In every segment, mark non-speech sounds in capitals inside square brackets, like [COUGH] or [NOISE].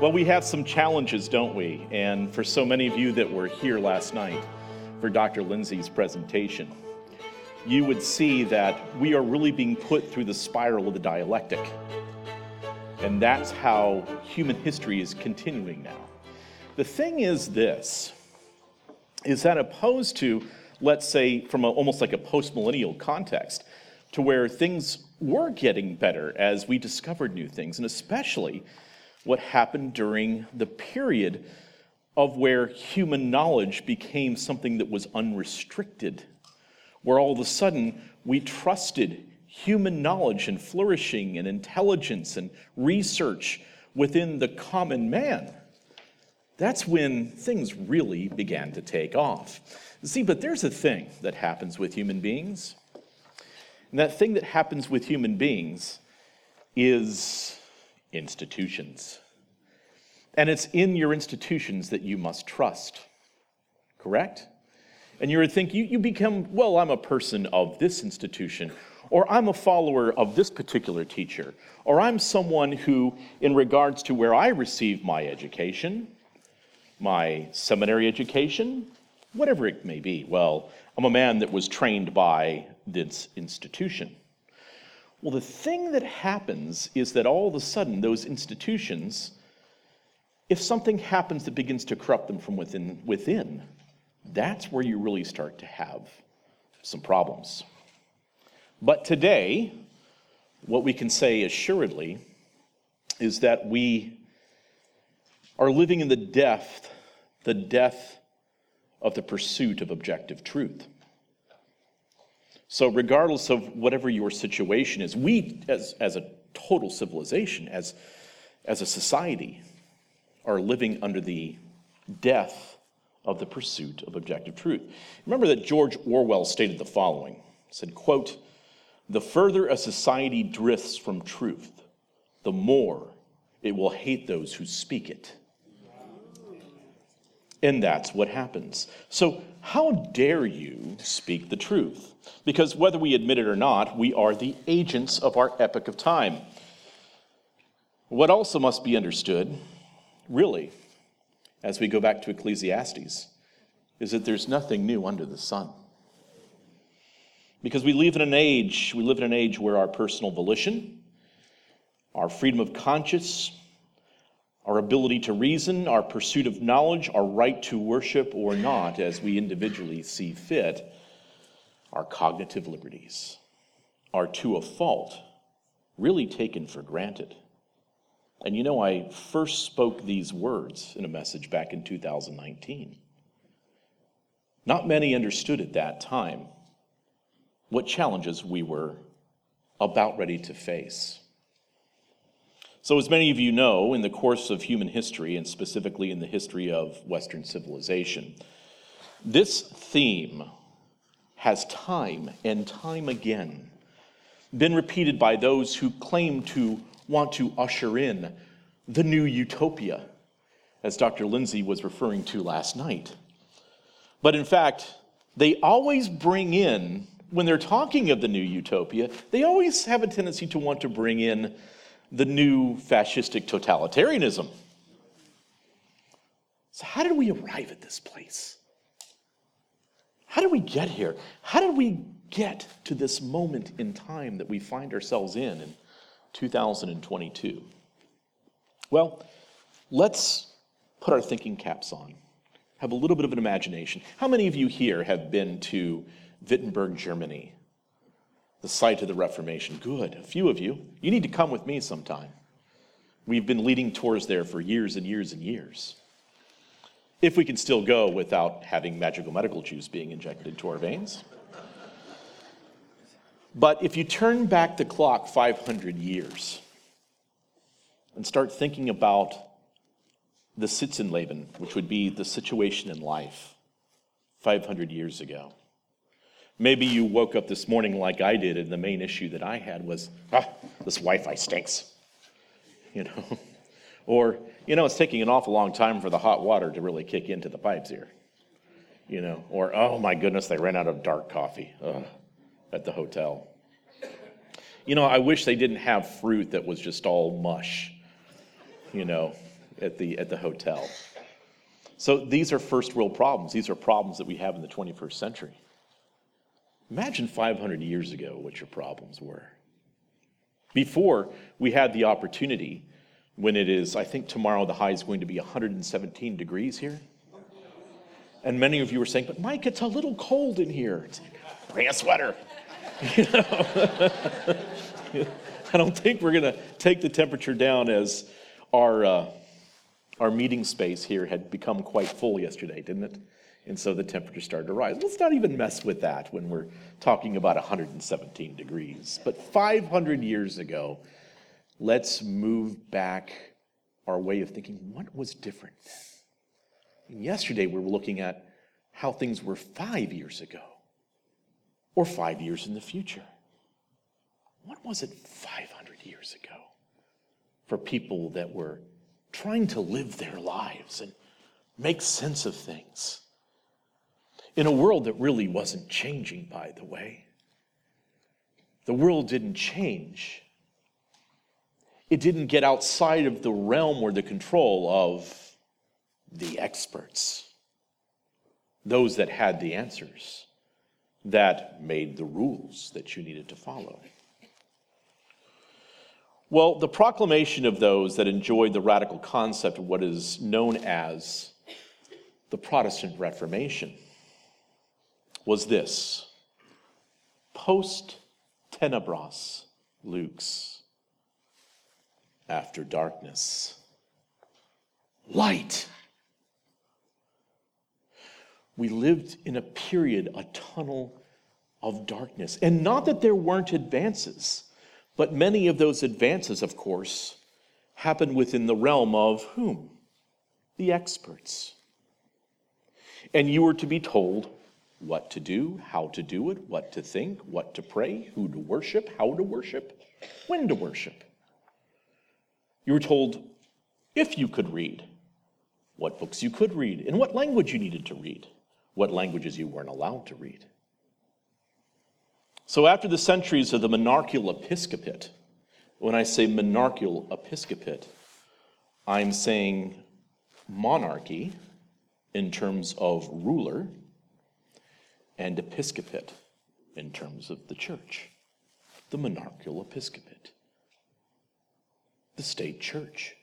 Well, we have some challenges, don't we? And for so many of you that were here last night for Dr. Lindsay's presentation, you would see that we are really being put through the spiral of the dialectic. And that's how human history is continuing now. The thing is this is that opposed to, let's say, from a, almost like a post millennial context, to where things were getting better as we discovered new things, and especially what happened during the period of where human knowledge became something that was unrestricted, where all of a sudden we trusted human knowledge and flourishing and intelligence and research within the common man. That's when things really began to take off. See, but there's a thing that happens with human beings. And that thing that happens with human beings is institutions. And it's in your institutions that you must trust, correct? And you would think you, you become, well, I'm a person of this institution, or I'm a follower of this particular teacher, or I'm someone who, in regards to where I receive my education, my seminary education, whatever it may be, well, I'm a man that was trained by this institution. Well, the thing that happens is that all of a sudden, those institutions, if something happens that begins to corrupt them from within, within, that's where you really start to have some problems. But today, what we can say assuredly is that we are living in the death, the death of the pursuit of objective truth. So, regardless of whatever your situation is, we, as, as a total civilization, as, as a society, are living under the death of the pursuit of objective truth. Remember that George Orwell stated the following he said, quote, the further a society drifts from truth, the more it will hate those who speak it. And that's what happens. So, how dare you speak the truth? Because whether we admit it or not, we are the agents of our epoch of time. What also must be understood, really, as we go back to Ecclesiastes, is that there's nothing new under the sun. Because we live in an age, we live in an age where our personal volition, our freedom of conscience, our ability to reason, our pursuit of knowledge, our right to worship or not as we individually see fit, our cognitive liberties are to a fault really taken for granted. And you know, I first spoke these words in a message back in 2019. Not many understood at that time what challenges we were about ready to face. So, as many of you know, in the course of human history, and specifically in the history of Western civilization, this theme has time and time again been repeated by those who claim to want to usher in the new utopia, as Dr. Lindsay was referring to last night. But in fact, they always bring in, when they're talking of the new utopia, they always have a tendency to want to bring in the new fascistic totalitarianism. So, how did we arrive at this place? How did we get here? How did we get to this moment in time that we find ourselves in in 2022? Well, let's put our thinking caps on, have a little bit of an imagination. How many of you here have been to Wittenberg, Germany? The site of the Reformation. Good, a few of you. You need to come with me sometime. We've been leading tours there for years and years and years. If we can still go without having magical medical juice being injected into our veins. But if you turn back the clock 500 years and start thinking about the Sitz im Leben, which would be the situation in life 500 years ago, Maybe you woke up this morning like I did, and the main issue that I had was, ah, this Wi Fi stinks. [LAUGHS] You know? or, you know, it's taking an awful long time for the hot water to really kick into the pipes here. You know? Or, oh my goodness, they ran out of dark coffee Ugh, at the hotel. You know, I wish they didn't have fruit that was just all mush. You know, at the, at the hotel. So these are first world problems. These are problems that we have in the 21st century. Imagine 500 years ago what your problems were. Before we had the opportunity, when it is, I think tomorrow the high is going to be 117 degrees here. And many of you were saying, but Mike, it's a little cold in here. Bring a sweater. [LAUGHS] You know? [LAUGHS] I don't think we're going to take the temperature down as our, uh, our meeting space here had become quite full yesterday, didn't it? And so the temperature started to rise. Let's not even mess with that when we're talking about 117 degrees. But 500 years ago, let's move back our way of thinking what was different then? Yesterday, we were looking at how things were five years ago or five years in the future. What was it 500 years ago for people that were trying to live their lives and make sense of things in a world that really wasn't changing, by the way? The world didn't change. It didn't get outside of the realm or the control of the experts, those that had the answers, that made the rules that you needed to follow. Well, the proclamation of those that enjoyed the radical concept of what is known as the Protestant Reformation was this post tenebras lux, after darkness, light. We lived in a period, a tunnel of darkness. And not that there weren't advances. But many of those advances, of course, happened within the realm of whom? The experts. And you were to be told what to do, how to do it, what to think, what to pray, who to worship, how to worship, when to worship. You were told if you could read, what books you could read, in what language you needed to read, what languages you weren't allowed to read. So, after the centuries of the monarchical episcopate, when I say monarchical episcopate, I'm saying monarchy in terms of ruler and episcopate in terms of the church. The monarchical episcopate, the state church.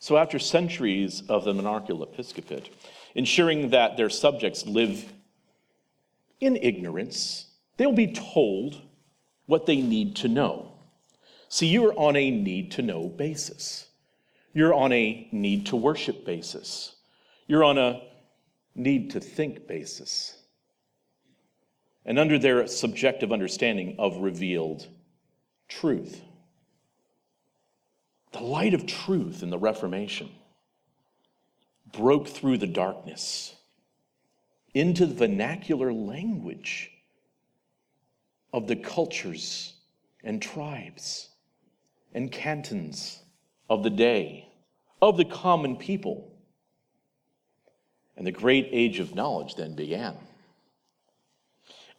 So, after centuries of the monarchical episcopate, ensuring that their subjects live in ignorance They'll be told what they need to know. See, you're on a need to know basis. You're on a need to worship basis. You're on a need to think basis. And under their subjective understanding of revealed truth. The light of truth in the Reformation broke through the darkness into the vernacular language of the cultures and tribes and cantons of the day, of the common people. And the great age of knowledge then began.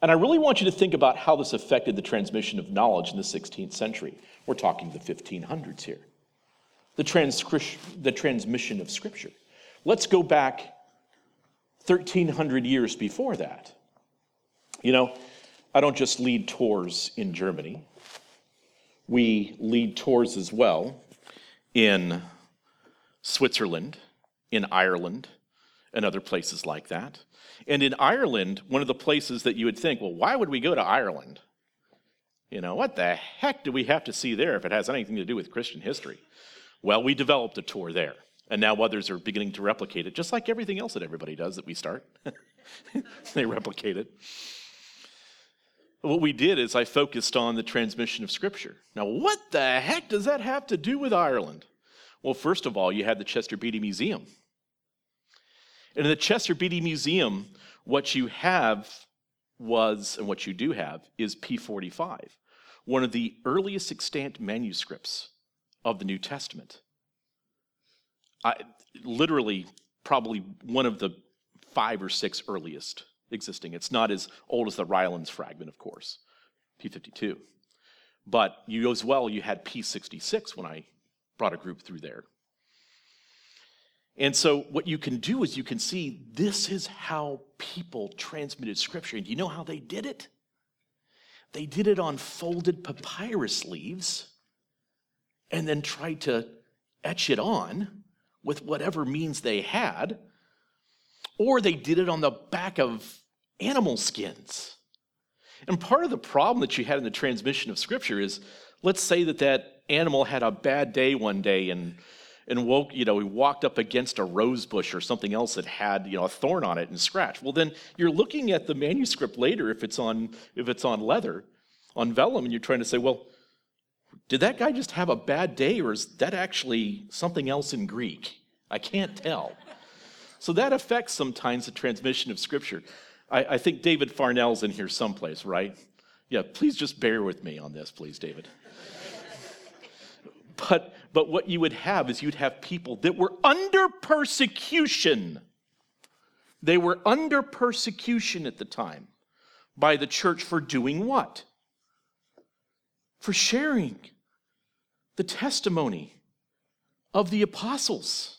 And I really want you to think about how this affected the transmission of knowledge in the 16th century. We're talking the 1500s here. The, transcri- the transmission of Scripture. Let's go back 1300 years before that. You know, I don't just lead tours in Germany, we lead tours as well in Switzerland, in Ireland, and other places like that. And in Ireland, one of the places that you would think, well, why would we go to Ireland? You know, what the heck do we have to see there if it has anything to do with Christian history? Well, we developed a tour there, and now others are beginning to replicate it, just like everything else that everybody does that we start. [LAUGHS] they replicate it what we did is I focused on the transmission of Scripture. Now, what the heck does that have to do with Ireland? Well, first of all, you had the Chester Beatty Museum. And in the Chester Beatty Museum, what you have was, and what you do have, is P45, one of the earliest extant manuscripts of the New Testament. I, literally, probably one of the five or six earliest existing. It's not as old as the Rylands fragment, of course, P52. But you as well, you had P66 when I brought a group through there. And so, what you can do is you can see this is how people transmitted scripture. And do you know how they did it? They did it on folded papyrus leaves and then tried to etch it on with whatever means they had, or they did it on the back of animal skins. And part of the problem that you had in the transmission of scripture is let's say that that animal had a bad day one day and and woke, you know, he walked up against a rose bush or something else that had, you know, a thorn on it and scratch. Well, then you're looking at the manuscript later if it's on if it's on leather, on vellum, and you're trying to say, well, did that guy just have a bad day, or is that actually something else in Greek? I can't tell. So that affects sometimes the transmission of scripture. I, I think David Farnell's in here someplace, right? Yeah, please just bear with me on this, please, David. [LAUGHS] but but what you would have is you'd have people that were under persecution. They were under persecution at the time by the church for doing what? For sharing the testimony of the apostles,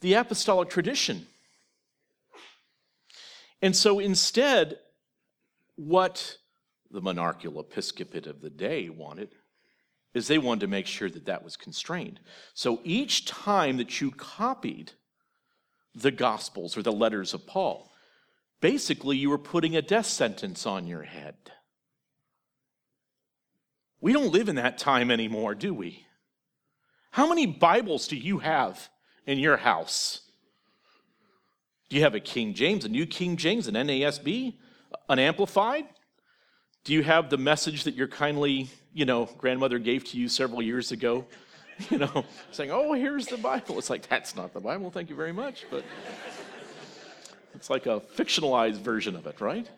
the apostolic tradition. And so instead, what the monarchical episcopate of the day wanted is they wanted to make sure that that was constrained. So each time that you copied the Gospels or the letters of Paul, basically you were putting a death sentence on your head. We don't live in that time anymore, do we? How many Bibles do you have in your house? Do you have a King James, a New King James, an NASB, an Amplified? Do you have the message that you're kindly, you know, grandmother gave to you several years ago? [LAUGHS] You know, saying, "Oh, here's the Bible." It's like that's not the Bible. Thank you very much, but it's like a fictionalized version of it, right?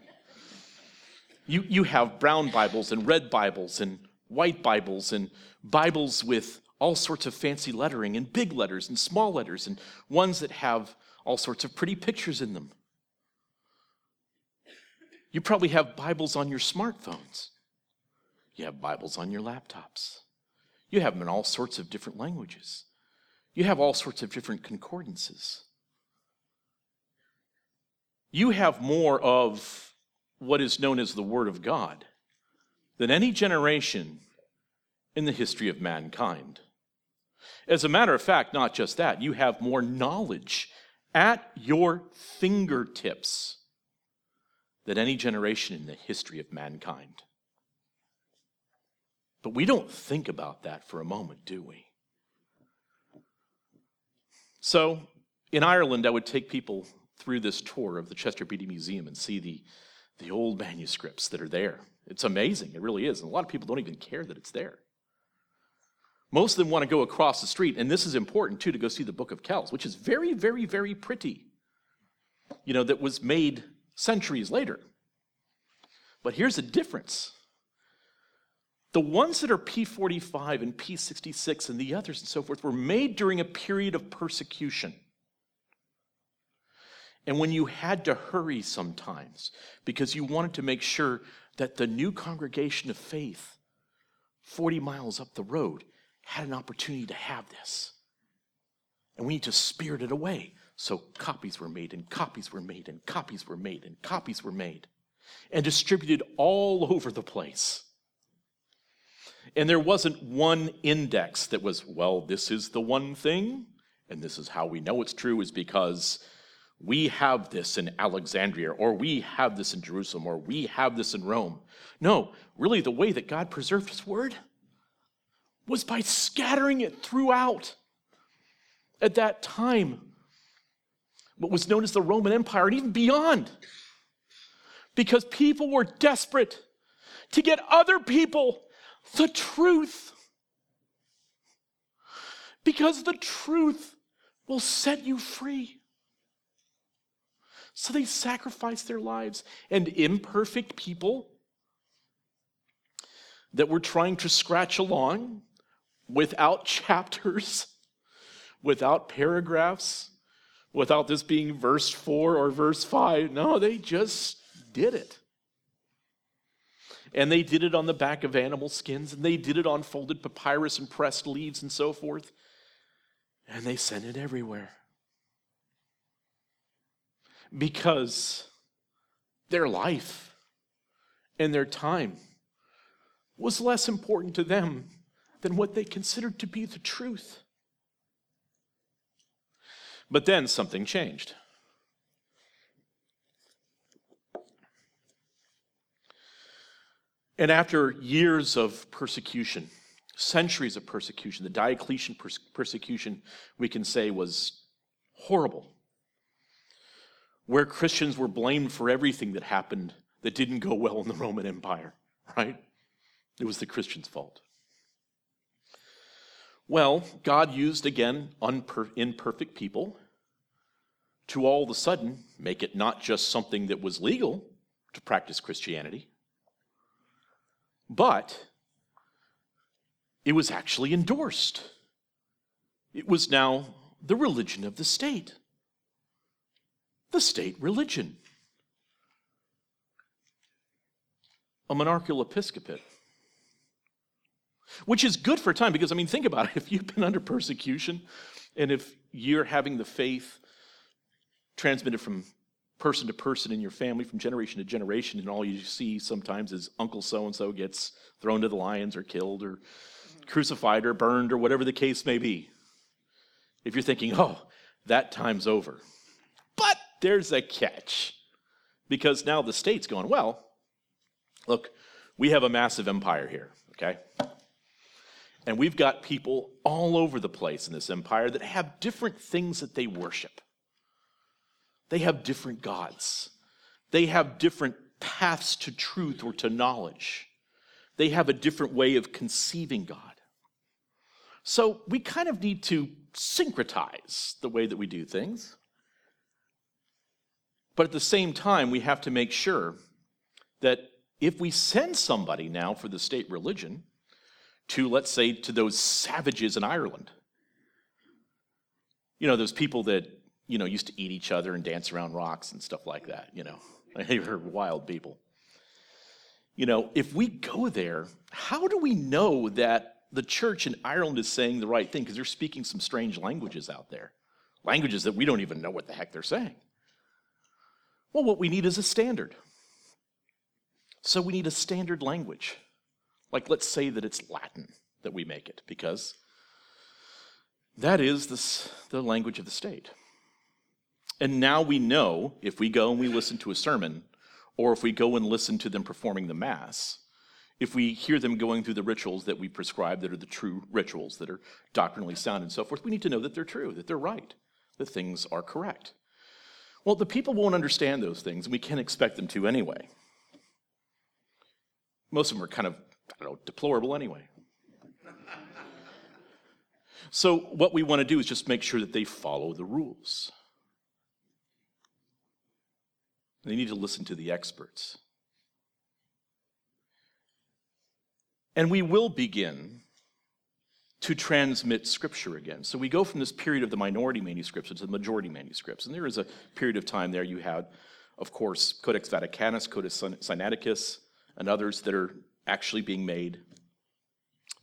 You you have brown Bibles and red Bibles and white Bibles and Bibles with all sorts of fancy lettering and big letters and small letters and ones that have all sorts of pretty pictures in them. You probably have Bibles on your smartphones. You have Bibles on your laptops. You have them in all sorts of different languages. You have all sorts of different concordances. You have more of what is known as the Word of God than any generation in the history of mankind. As a matter of fact, not just that, you have more knowledge at your fingertips than any generation in the history of mankind. But we don't think about that for a moment, do we? So, in Ireland, I would take people through this tour of the Chester Beatty Museum and see the, the old manuscripts that are there. It's amazing, it really is. And a lot of people don't even care that it's there. Most of them want to go across the street, and this is important too, to go see the Book of Kells, which is very, very, very pretty. You know, that was made centuries later. But here's the difference the ones that are P45 and P66 and the others and so forth were made during a period of persecution. And when you had to hurry sometimes because you wanted to make sure that the new congregation of faith 40 miles up the road had an opportunity to have this. And we need to spirit it away. So copies were made, and copies were made, and copies were made, and copies were made, and distributed all over the place. And there wasn't one index that was, well, this is the one thing, and this is how we know it's true, is because we have this in Alexandria, or we have this in Jerusalem, or we have this in Rome. No, really, the way that God preserved His word was by scattering it throughout. At that time, what was known as the Roman Empire, and even beyond. Because people were desperate to get other people the truth. Because the truth will set you free. So they sacrificed their lives. And imperfect people that were trying to scratch along without [LAUGHS] chapters, without paragraphs, without this being verse 4 or verse 5. No, they just did it. And they did it on the back of animal skins, and they did it on folded papyrus and pressed leaves and so forth. And they sent it everywhere. Because their life and their time was less important to them than what they considered to be the truth. But then something changed. And after years of persecution, centuries of persecution, the Diocletian pers- persecution, we can say, was horrible, where Christians were blamed for everything that happened that didn't go well in the Roman Empire, right? It was the Christians' fault. Well, God used again unper- imperfect people to all of a sudden make it not just something that was legal to practice Christianity, but it was actually endorsed. It was now the religion of the state, the state religion. A monarchical episcopate which is good for a time because, I mean, think about it. [LAUGHS] If you've been under persecution and if you're having the faith transmitted from person to person in your family, from generation to generation, and all you see sometimes is Uncle so and so gets thrown to the lions or killed or crucified or burned or whatever the case may be. If you're thinking, oh, that time's over. But there's a catch because now the state's going, well, look, we have a massive empire here, okay? And we've got people all over the place in this empire that have different things that they worship. They have different gods. They have different paths to truth or to knowledge. They have a different way of conceiving God. So we kind of need to syncretize the way that we do things. But at the same time, we have to make sure that if we send somebody now for the state religion, to, let's say, to those savages in Ireland. You know, those people that, you know, used to eat each other and dance around rocks and stuff like that, you know. [LAUGHS] They were wild people. You know, if we go there, how do we know that the church in Ireland is saying the right thing? Because they're speaking some strange languages out there, languages that we don't even know what the heck they're saying. Well, what we need is a standard. So we need a standard language. Like, let's say that it's Latin that we make it, because that is the language of the state. And now we know if we go and we listen to a sermon, or if we go and listen to them performing the Mass, if we hear them going through the rituals that we prescribe that are the true rituals, that are doctrinally sound and so forth, we need to know that they're true, that they're right, that things are correct. Well, the people won't understand those things, and we can't expect them to anyway. Most of them are kind of I don't know, deplorable anyway. so, what we want to do is just make sure that they follow the rules. They need to listen to the experts. And we will begin to transmit scripture again. So we go from this period of the minority manuscripts to the majority manuscripts. And there is a period of time there you had, of course, Codex Vaticanus, Codex Sinaiticus, and others that are actually being made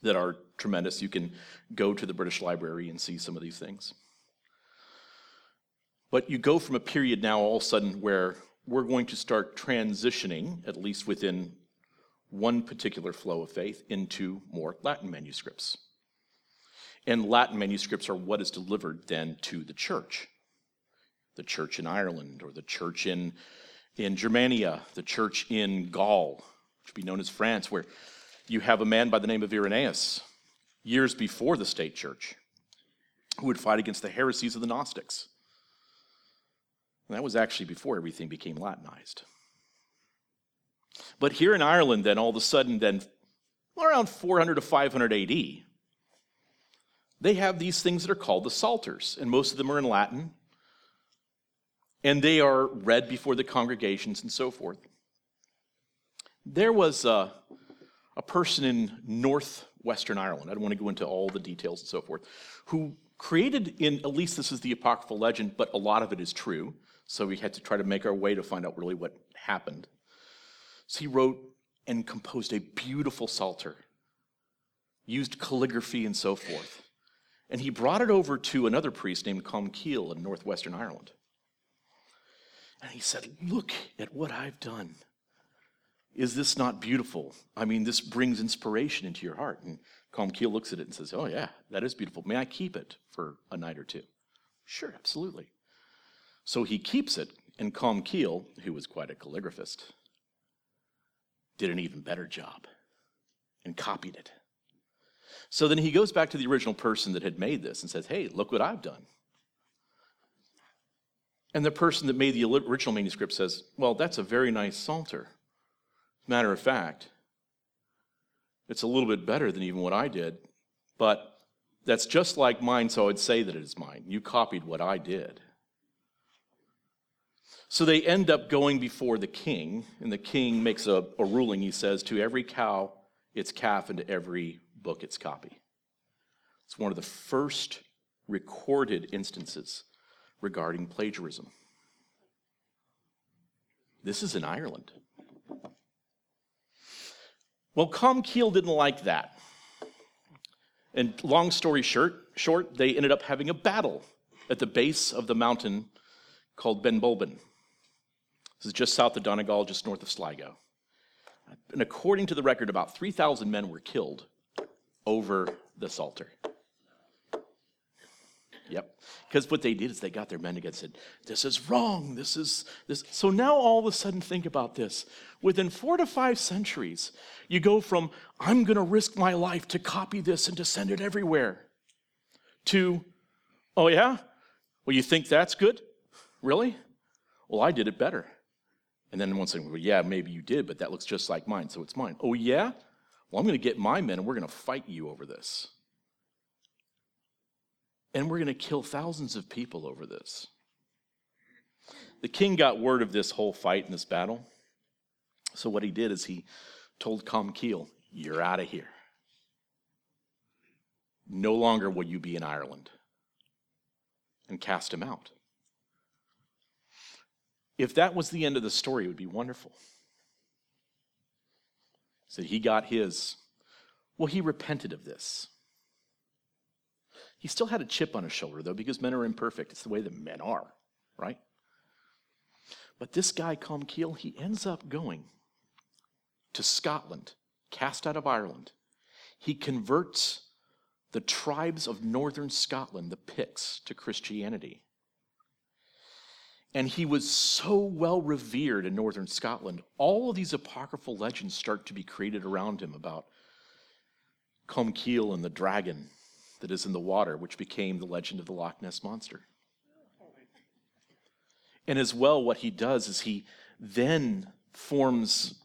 that are tremendous. You can go to the British Library and see some of these things. But you go from a period now all of a sudden where we're going to start transitioning, at least within one particular flow of faith, into more Latin manuscripts. And Latin manuscripts are what is delivered then to the church. The church in Ireland, or the church in, in Germania, the church in Gaul, which would be known as France, where you have a man by the name of Irenaeus, years before the state church, who would fight against the heresies of the Gnostics. And that was actually before everything became Latinized. But here in Ireland, then, all of a sudden, then, around 400 to 500 AD, they have these things that are called the Psalters, and most of them are in Latin, and they are read before the congregations and so forth. There was a, a person in northwestern Ireland, I don't want to go into all the details and so forth, who created in, at least this is the apocryphal legend, but a lot of it is true. So we had to try to make our way to find out really what happened. So he wrote and composed a beautiful psalter, used calligraphy and so forth. And he brought it over to another priest named Colmcille in northwestern Ireland. And he said, Look at what I've done. Is this not beautiful? I mean, this brings inspiration into your heart. And Colmcille looks at it and says, Oh, yeah, that is beautiful. May I keep it for a night or two? Sure, absolutely. So he keeps it, and Colmcille, who was quite a calligraphist, did an even better job and copied it. So then he goes back to the original person that had made this and says, Hey, look what I've done. And the person that made the original manuscript says, Well, that's a very nice Psalter. Matter of fact, it's a little bit better than even what I did, but that's just like mine, so I'd say that it is mine. You copied what I did. So they end up going before the king, and the king makes a, a ruling. He says, To every cow, its calf, and to every book, its copy. It's one of the first recorded instances regarding plagiarism. This is in Ireland. Well, Colmcille didn't like that. And long story short, short, they ended up having a battle at the base of the mountain called Benbulben. This is just south of Donegal, just north of Sligo. And according to the record, about 3,000 men were killed over the Psalter. Yep. Because what they did is they got their men together and said, This is wrong. This is this. So now all of a sudden, think about this. Within four to five centuries, you go from, I'm going to risk my life to copy this and to send it everywhere, to, oh yeah? Well, you think that's good? Really? Well, I did it better. And then one saying, well, yeah, maybe you did, but that looks just like mine, so it's mine. Oh, yeah? Well, I'm going to get my men and we're going to fight you over this. And we're going to kill thousands of people over this. The king got word of this whole fight and this battle. So what he did is he told Colmcille, You're out of here. No longer will you be in Ireland. And cast him out. If that was the end of the story, it would be wonderful. So he got his. Well, he repented of this. He still had a chip on his shoulder, though, because men are imperfect. It's the way that men are, right? But this guy, Colmcille, he ends up going to Scotland, cast out of Ireland. He converts the tribes of northern Scotland, the Picts, to Christianity. And he was so well revered in northern Scotland, all of these apocryphal legends start to be created around him about Colmcille and the dragon that is in the water, which became the legend of the Loch Ness Monster. And as well, what he does is he then forms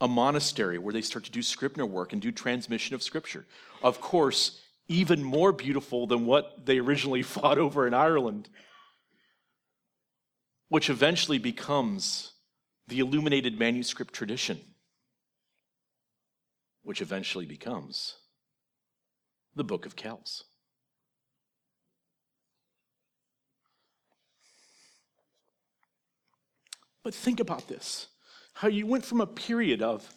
a monastery where they start to do scrivener work and do transmission of scripture. Of course, even more beautiful than what they originally [LAUGHS] fought over in Ireland, which eventually becomes the illuminated manuscript tradition, which eventually becomes the Book of Kells. But think about this how you went from a period of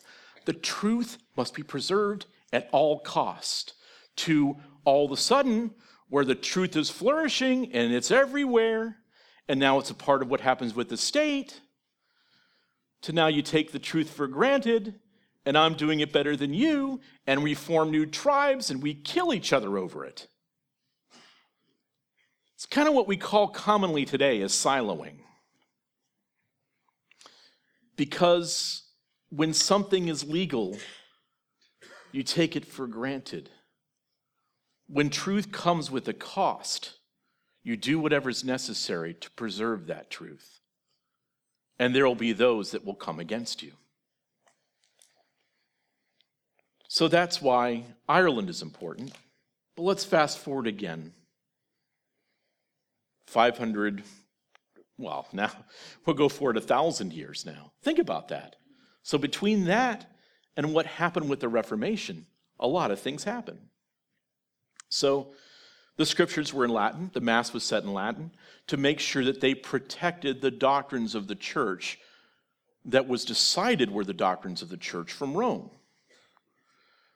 the truth must be preserved at all cost to all of a sudden where the truth is flourishing and it's everywhere and now it's a part of what happens with the state to now you take the truth for granted and I'm doing it better than you, and we form new tribes and we kill each other over it. It's kind of what we call commonly today as siloing. Because when something is legal, you take it for granted. When truth comes with a cost, you do whatever's necessary to preserve that truth. And there will be those that will come against you. So that's why Ireland is important. But let's fast forward again. 500, well, [LAUGHS] now we'll go forward a thousand years now. Think about that. So between that and what happened with the Reformation, a lot of things happen. So the scriptures were in Latin, the Mass was said in Latin to make sure that they protected the doctrines of the church that was decided were the doctrines of the church from Rome.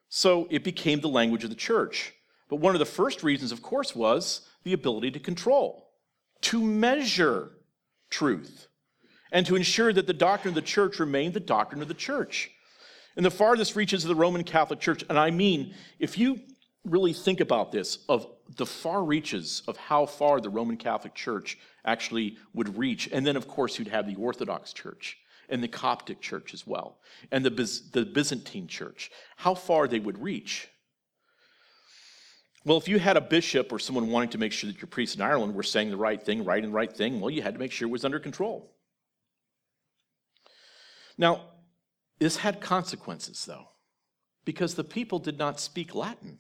So it became the language of the church. But one of the first reasons, of course, was the ability to control, to measure truth, and to ensure that the doctrine of the church remained the doctrine of the church. In the farthest reaches of the Roman Catholic Church, and I mean, if you really think about this, of the far reaches of how far the Roman Catholic Church actually would reach, and then, of course, you'd have the Orthodox Church and the Coptic Church as well, and the, the Byzantine Church, how far they would reach. Well, if you had a bishop or someone wanting to make sure that your priests in Ireland were saying the right thing, writing the right thing, well, you had to make sure it was under control. Now, this had consequences, though, because the people did not speak Latin.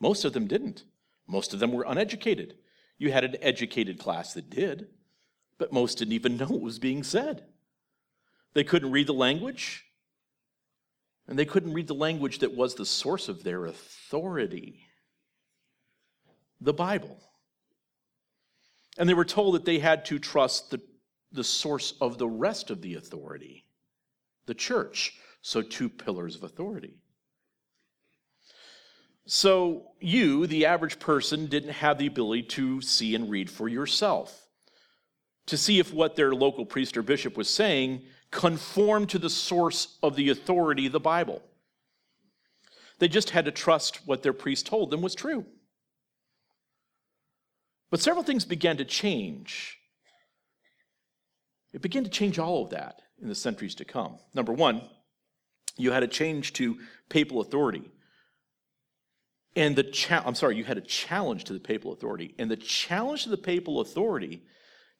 Most of them didn't. Most of them were uneducated. You had an educated class that did, but most didn't even know what was being said. They couldn't read the language, and they couldn't read the language that was the source of their authority the Bible. And they were told that they had to trust the, the source of the rest of the authority, the church. So, two pillars of authority. So, you, the average person, didn't have the ability to see and read for yourself, to see if what their local priest or bishop was saying conformed to the source of the authority, the Bible. They just had to trust what their priest told them was true. But several things began to change. It began to change all of that in the centuries to come. Number one, you had a change to papal authority. And the cha- I'm sorry, you had a challenge to the papal authority. And the challenge to the papal authority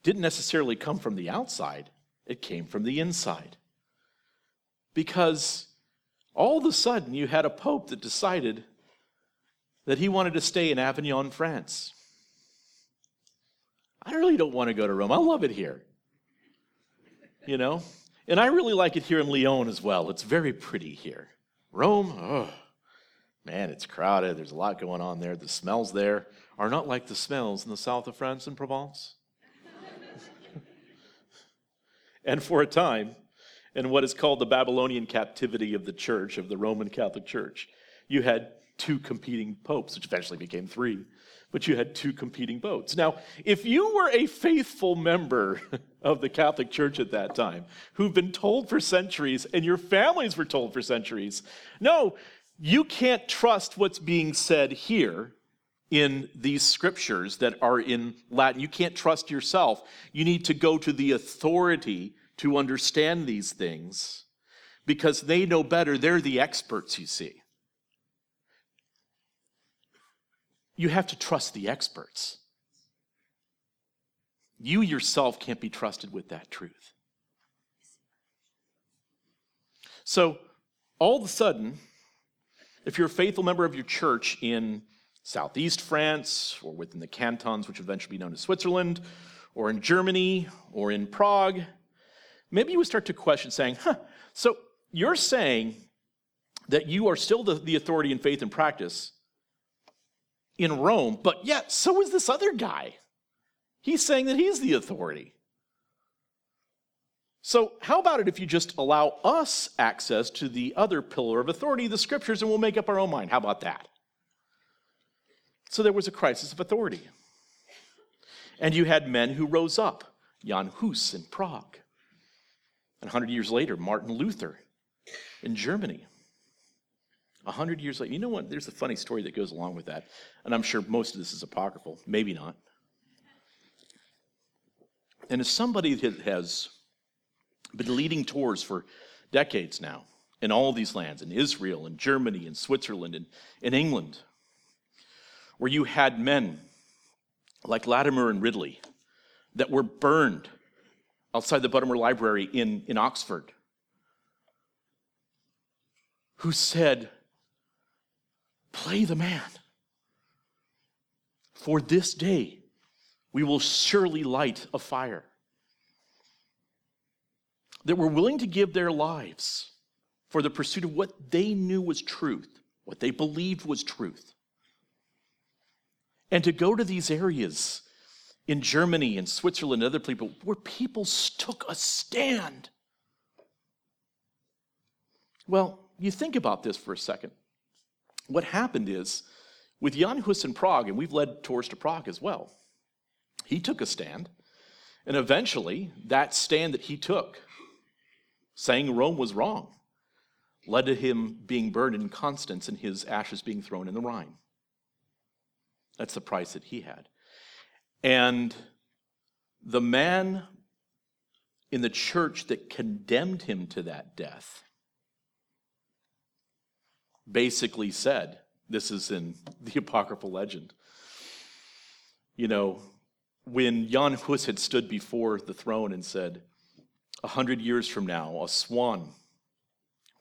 didn't necessarily come from the outside, it came from the inside. Because all of a sudden you had a pope that decided that he wanted to stay in Avignon, France. I really don't want to go to Rome. I love it here. You know? And I really like it here in Lyon as well. It's very pretty here. Rome, oh, man, it's crowded. There's a lot going on there. The smells there are not like the smells in the south of France and Provence. [LAUGHS] and for a time, in what is called the Babylonian captivity of the church, of the Roman Catholic Church, you had two competing popes, which eventually became three but you had two competing votes. Now, if you were a faithful member [LAUGHS] of the Catholic Church at that time, who've been told for centuries, and your families were told for centuries, no, you can't trust what's being said here in these scriptures that are in Latin. You can't trust yourself. You need to go to the authority to understand these things because they know better. They're the experts, you see. You have to trust the experts. You yourself can't be trusted with that truth. So, all of a sudden, if you're a faithful member of your church in southeast France or within the cantons, which eventually be known as Switzerland, or in Germany or in Prague, maybe you would start to question saying, huh, so you're saying that you are still the, the authority in faith and practice, in Rome, but yet so is this other guy. He's saying that he's the authority. So, how about it if you just allow us access to the other pillar of authority, the scriptures, and we'll make up our own mind? How about that? So, there was a crisis of authority. And you had men who rose up Jan Hus in Prague. And 100 years later, Martin Luther in Germany. Hundred years later, you know what? There's a funny story that goes along with that. And I'm sure most of this is apocryphal, maybe not. And as somebody that has been leading tours for decades now in all these lands, in Israel, in Germany, in Switzerland, and in England, where you had men like Latimer and Ridley that were burned outside the Buttermore Library in, in Oxford, who said, Play the man. For this day we will surely light a fire. That were willing to give their lives for the pursuit of what they knew was truth, what they believed was truth. And to go to these areas in Germany and Switzerland and other people where people took a stand. Well, you think about this for a second what happened is with Jan Hus in Prague, and we've led tours to Prague as well, he took a stand, and eventually that stand that he took, saying Rome was wrong, led to him being burned in Constance and his ashes being thrown in the Rhine. That's the price that he had. And the man in the church that condemned him to that death basically said, this is in [LAUGHS] the apocryphal legend. You know, when Jan Hus had stood before the throne and said, A hundred years from now, a swan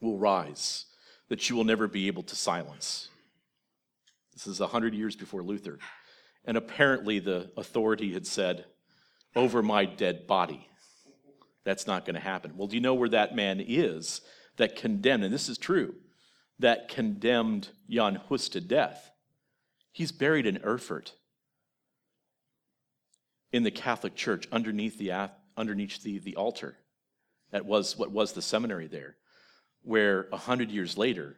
will rise that you will never be able to silence. This is a hundred years before Luther. And apparently, the authority had said, Over my dead body. That's not going to happen. Well, do you know where that man is that condemned, and this is true, that condemned Jan Hus to death? He's buried in Erfurt in the Catholic Church underneath the, underneath the, the altar. That was what was the seminary there, where a hundred years later,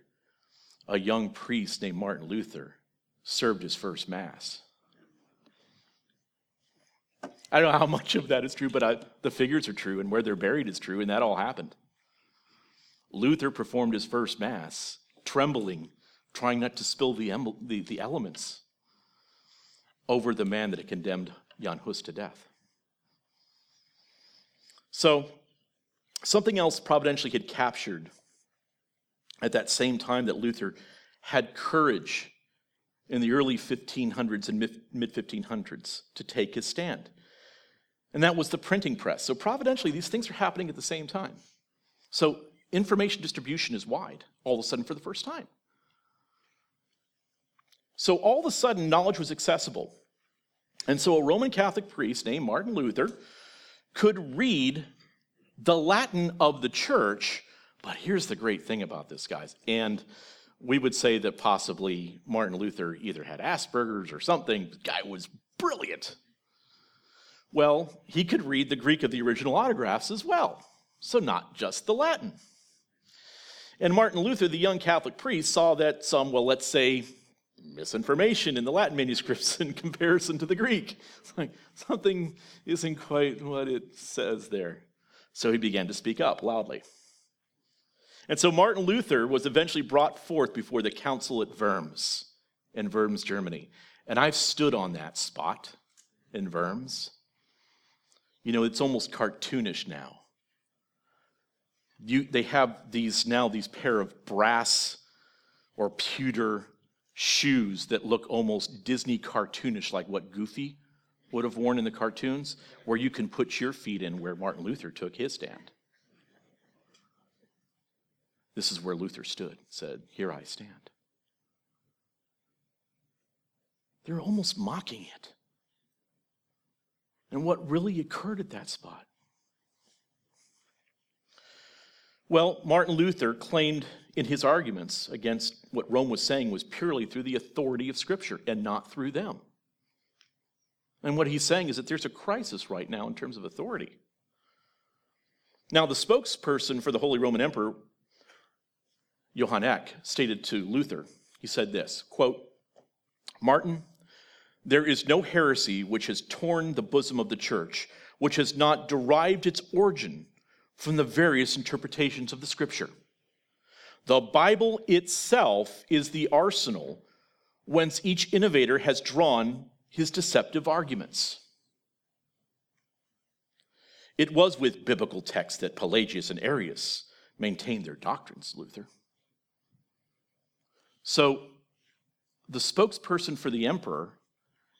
a young priest named Martin Luther served his first Mass. I don't know how much of that is true, but I, the figures are true, and where they're buried is true, and that all happened. Luther performed his first Mass, trembling, trying not to spill the, the, the elements over the man that had condemned Jan Hus to death. So, something else providentially had captured at that same time that Luther had courage in the early 1500s and mid 1500s to take his stand. And that was the printing press. So, providentially, these things are happening at the same time. So, information distribution is wide all of a sudden for the first time. So, all of a sudden, knowledge was accessible. And so, a Roman Catholic priest named Martin Luther could read the Latin of the church. But here's the great thing about this, guys. And we would say that possibly Martin Luther either had Asperger's or something. The guy was brilliant. Well, he could read the Greek of the original autographs as well, so not just the Latin. And Martin Luther, the young Catholic priest, saw that some, well, let's say, misinformation in the Latin manuscripts [LAUGHS] in comparison to the Greek. It's like something isn't quite what it says there. So he began to speak up loudly. And so Martin Luther was eventually brought forth before the council at Worms in Worms, Germany. And I've stood on that spot in Worms. You know, it's almost cartoonish now. You, they have these now these pair of brass or pewter shoes that look almost Disney cartoonish, like what Goofy would have worn in the cartoons, where you can put your feet in where Martin Luther took his stand. This is where Luther stood, said, Here I stand. They're almost mocking it. And what really occurred at that spot? Well, Martin Luther claimed in his arguments against what Rome was saying was purely through the authority of Scripture and not through them. And what he's saying is that there's a crisis right now in terms of authority. Now, the spokesperson for the Holy Roman Emperor, Johann Eck, stated to Luther, he said this quote, Martin, there is no heresy which has torn the bosom of the church, which has not derived its origin from the various interpretations of the scripture. The Bible itself is the arsenal whence each innovator has drawn his deceptive arguments. It was with biblical texts that Pelagius and Arius maintained their doctrines, Luther. So, the spokesperson for the emperor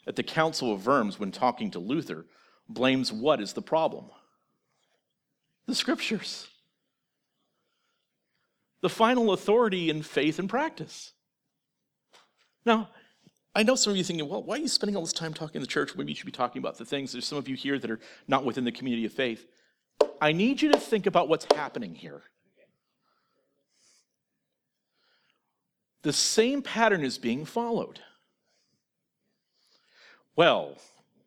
at the Council of Worms, when talking to Luther, blames what is the problem? The scriptures the final authority in faith and practice. Now, I know some of you thinking, well, why are you spending all this time talking in the church? Maybe you should be talking about the things. There's some of you here that are not within the community of faith. I need you to think about what's happening here. The same pattern is being followed. Well,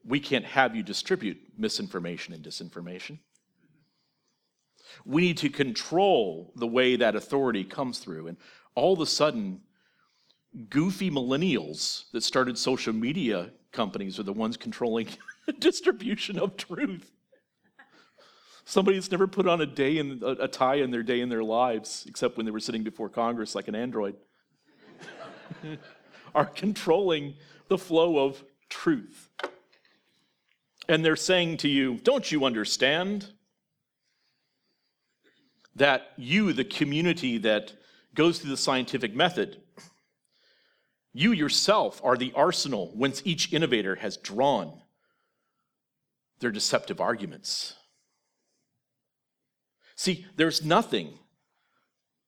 we can't have you distribute misinformation and disinformation. We need to control the way that authority comes through. And all of a sudden, goofy millennials that started social media companies are the ones controlling the [LAUGHS] distribution of truth. Somebody that's never put on a day in a, a tie in their day in their lives, except when they were sitting before Congress like an android, [LAUGHS] are controlling the flow of truth. And they're saying to you, Don't you understand that you, the community that goes through the scientific method, you yourself are the arsenal whence each innovator has drawn their deceptive arguments. See, there's nothing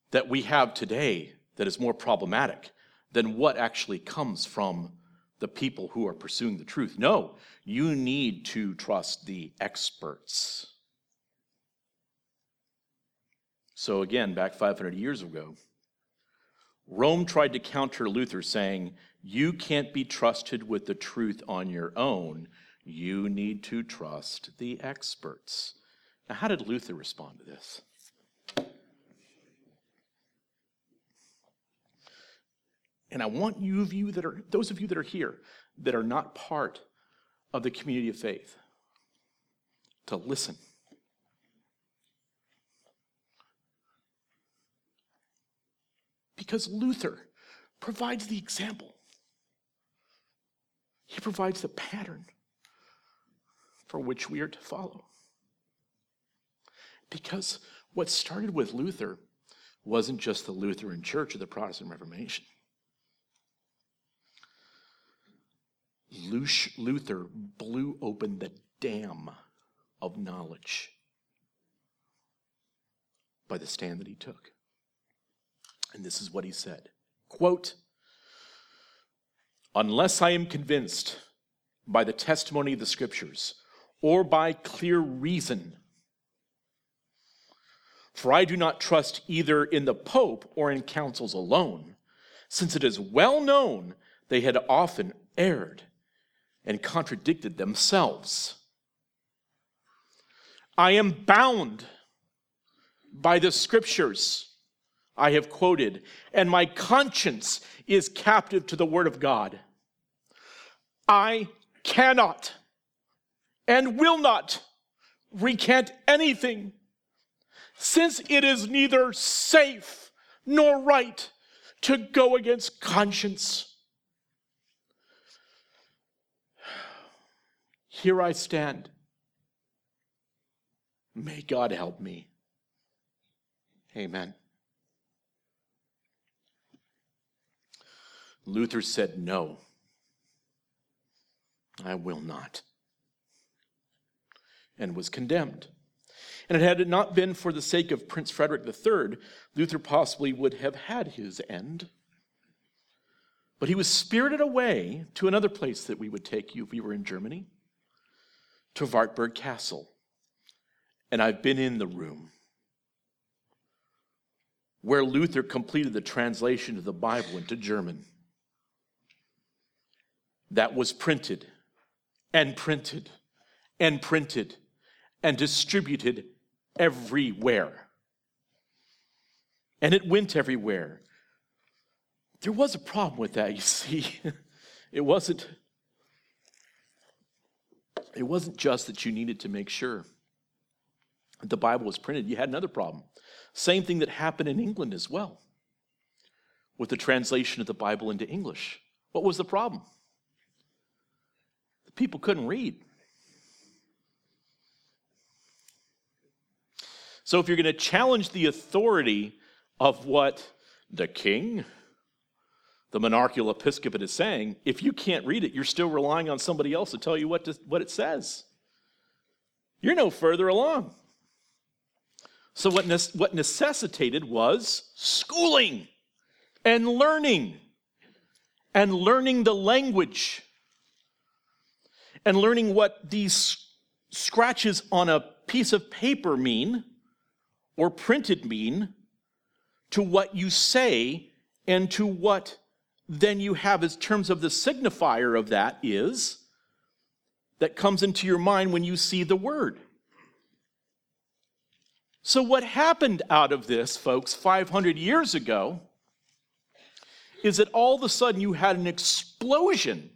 that we have today that is more problematic than what actually comes from the people who are pursuing the truth. No, you need to trust the experts. So, again, back 500 years ago, Rome tried to counter Luther, saying, You can't be trusted with the truth on your own. You need to trust the experts. Now, how did Luther respond to this? And I want you of you that are those of you that are here that are not part of the community of faith to listen. Because Luther provides the example. He provides the pattern for which we are to follow. Because what started with Luther wasn't just the Lutheran Church or the Protestant Reformation. Luther blew open the dam of knowledge by the stand that he took. And this is what he said quote, Unless I am convinced by the testimony of the scriptures or by clear reason, for I do not trust either in the Pope or in councils alone, since it is well known they had often erred and contradicted themselves. I am bound by the scriptures I have quoted, and my conscience is captive to the word of God. I cannot and will not recant anything, since it is neither safe nor right to go against conscience. Here I stand. May God help me. Amen. Luther said, No, I will not, and was condemned. And had it not been for the sake of Prince Frederick III, Luther possibly would have had his end. But he was spirited away to another place that we would take you if we were in Germany to Wartburg Castle, and I've been in the room where Luther completed the translation of the Bible into German. That was printed and printed and printed and distributed everywhere. And it went everywhere. There was a problem with that, [LAUGHS] you see. It wasn't it wasn't just that you needed to make sure that the Bible was printed, you had another problem. Same thing that happened in England as well with the translation of the Bible into English. What was the problem? People couldn't read. So if you're going to challenge the authority of what the king, the monarchical episcopate is saying, if you can't read it, you're still relying on somebody else to tell you what, to, what it says. You're no further along. So, what, ne- what necessitated was schooling and learning, and learning the language, and learning what these scratches on a piece of paper mean or printed mean to what you say and to what then you have as terms of the signifier of that is that comes into your mind when you see the word. So, what happened out of this, folks, 500 years ago, is that all of a sudden you had an explosion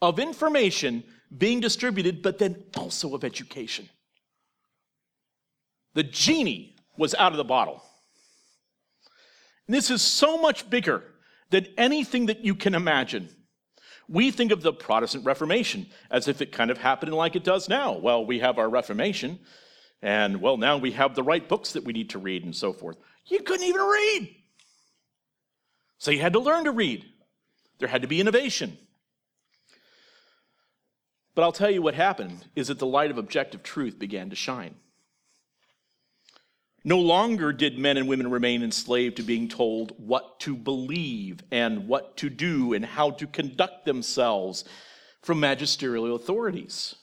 of information being distributed, but then also of education. The genie was out of the bottle. And this is so much bigger than anything that you can imagine. We think of the Protestant Reformation as if it kind of happened like it does now. Well, we have our Reformation, and well, now we have the right books that we need to read and so forth. You couldn't even read. So you had to learn to read. There had to be innovation. But I'll tell you what happened is that the light of objective truth began to shine. No longer did men and women remain enslaved to being told what to believe and what to do and how to conduct themselves from magisterial authorities.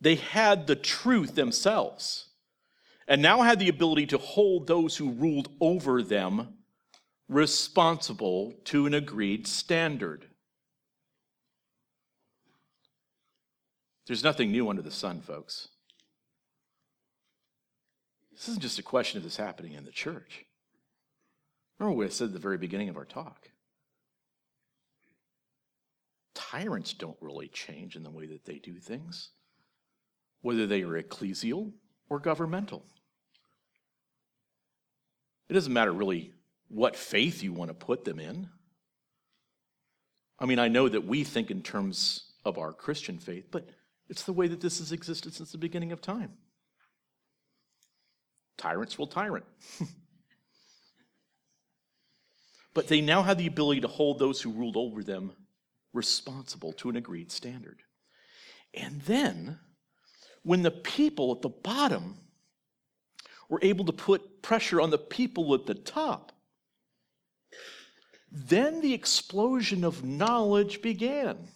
They had the truth themselves and now had the ability to hold those who ruled over them responsible to an agreed standard. There's nothing new under the sun, folks. This isn't just a question of this happening in the church. Remember what I said at the very beginning of our talk. Tyrants don't really change in the way that they do things, whether they are ecclesial or governmental. It doesn't matter really what faith you want to put them in. I mean, I know that we think in terms of our Christian faith, but it's the way that this has existed since the beginning of time. Tyrants will tyrant. [LAUGHS] but they now have the ability to hold those who ruled over them responsible to an agreed standard. And then, when the people at the bottom were able to put pressure on the people at the top, then the explosion of knowledge began.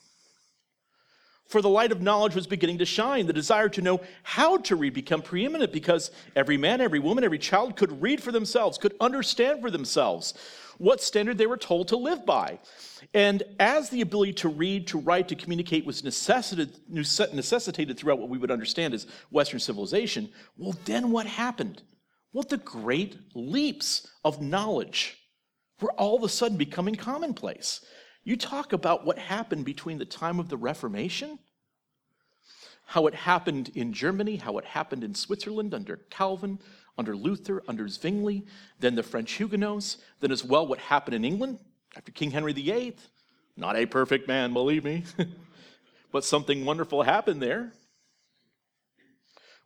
For the light of knowledge was beginning to shine. The desire to know how to read became preeminent because every man, every woman, every child could read for themselves, could understand for themselves what standard they were told to live by. And as the ability to read, to write, to communicate was necessitated, necessitated throughout what we would understand as Western civilization, well, then what happened? Well, the great leaps of knowledge were all of a sudden becoming commonplace. You talk about what happened between the time of the Reformation, how it happened in Germany, how it happened in Switzerland under Calvin, under Luther, under Zwingli, then the French Huguenots, then as well what happened in England after King Henry VIII. Not a perfect man, believe me, [LAUGHS] but something wonderful happened there.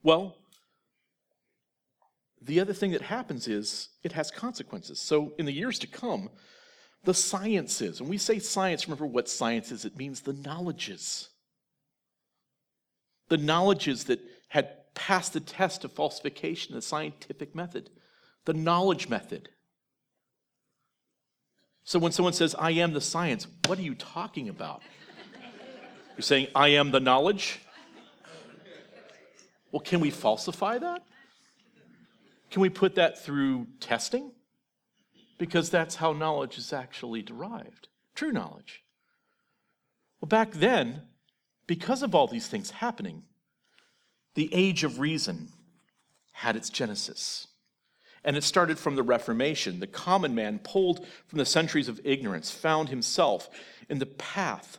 Well, the other thing that happens is it has consequences. So in the years to come, the sciences. When we say science, remember what science is it means the knowledges. The knowledges that had passed the test of falsification, the scientific method, the knowledge method. So when someone says, I am the science, what are you talking about? You're saying, I am the knowledge? Well, can we falsify that? Can we put that through testing? Because that's how knowledge is actually derived true knowledge. Well, back then, because of all these things happening, the age of reason had its genesis. And it started from the Reformation. The common man, pulled from the centuries of ignorance, found himself in the path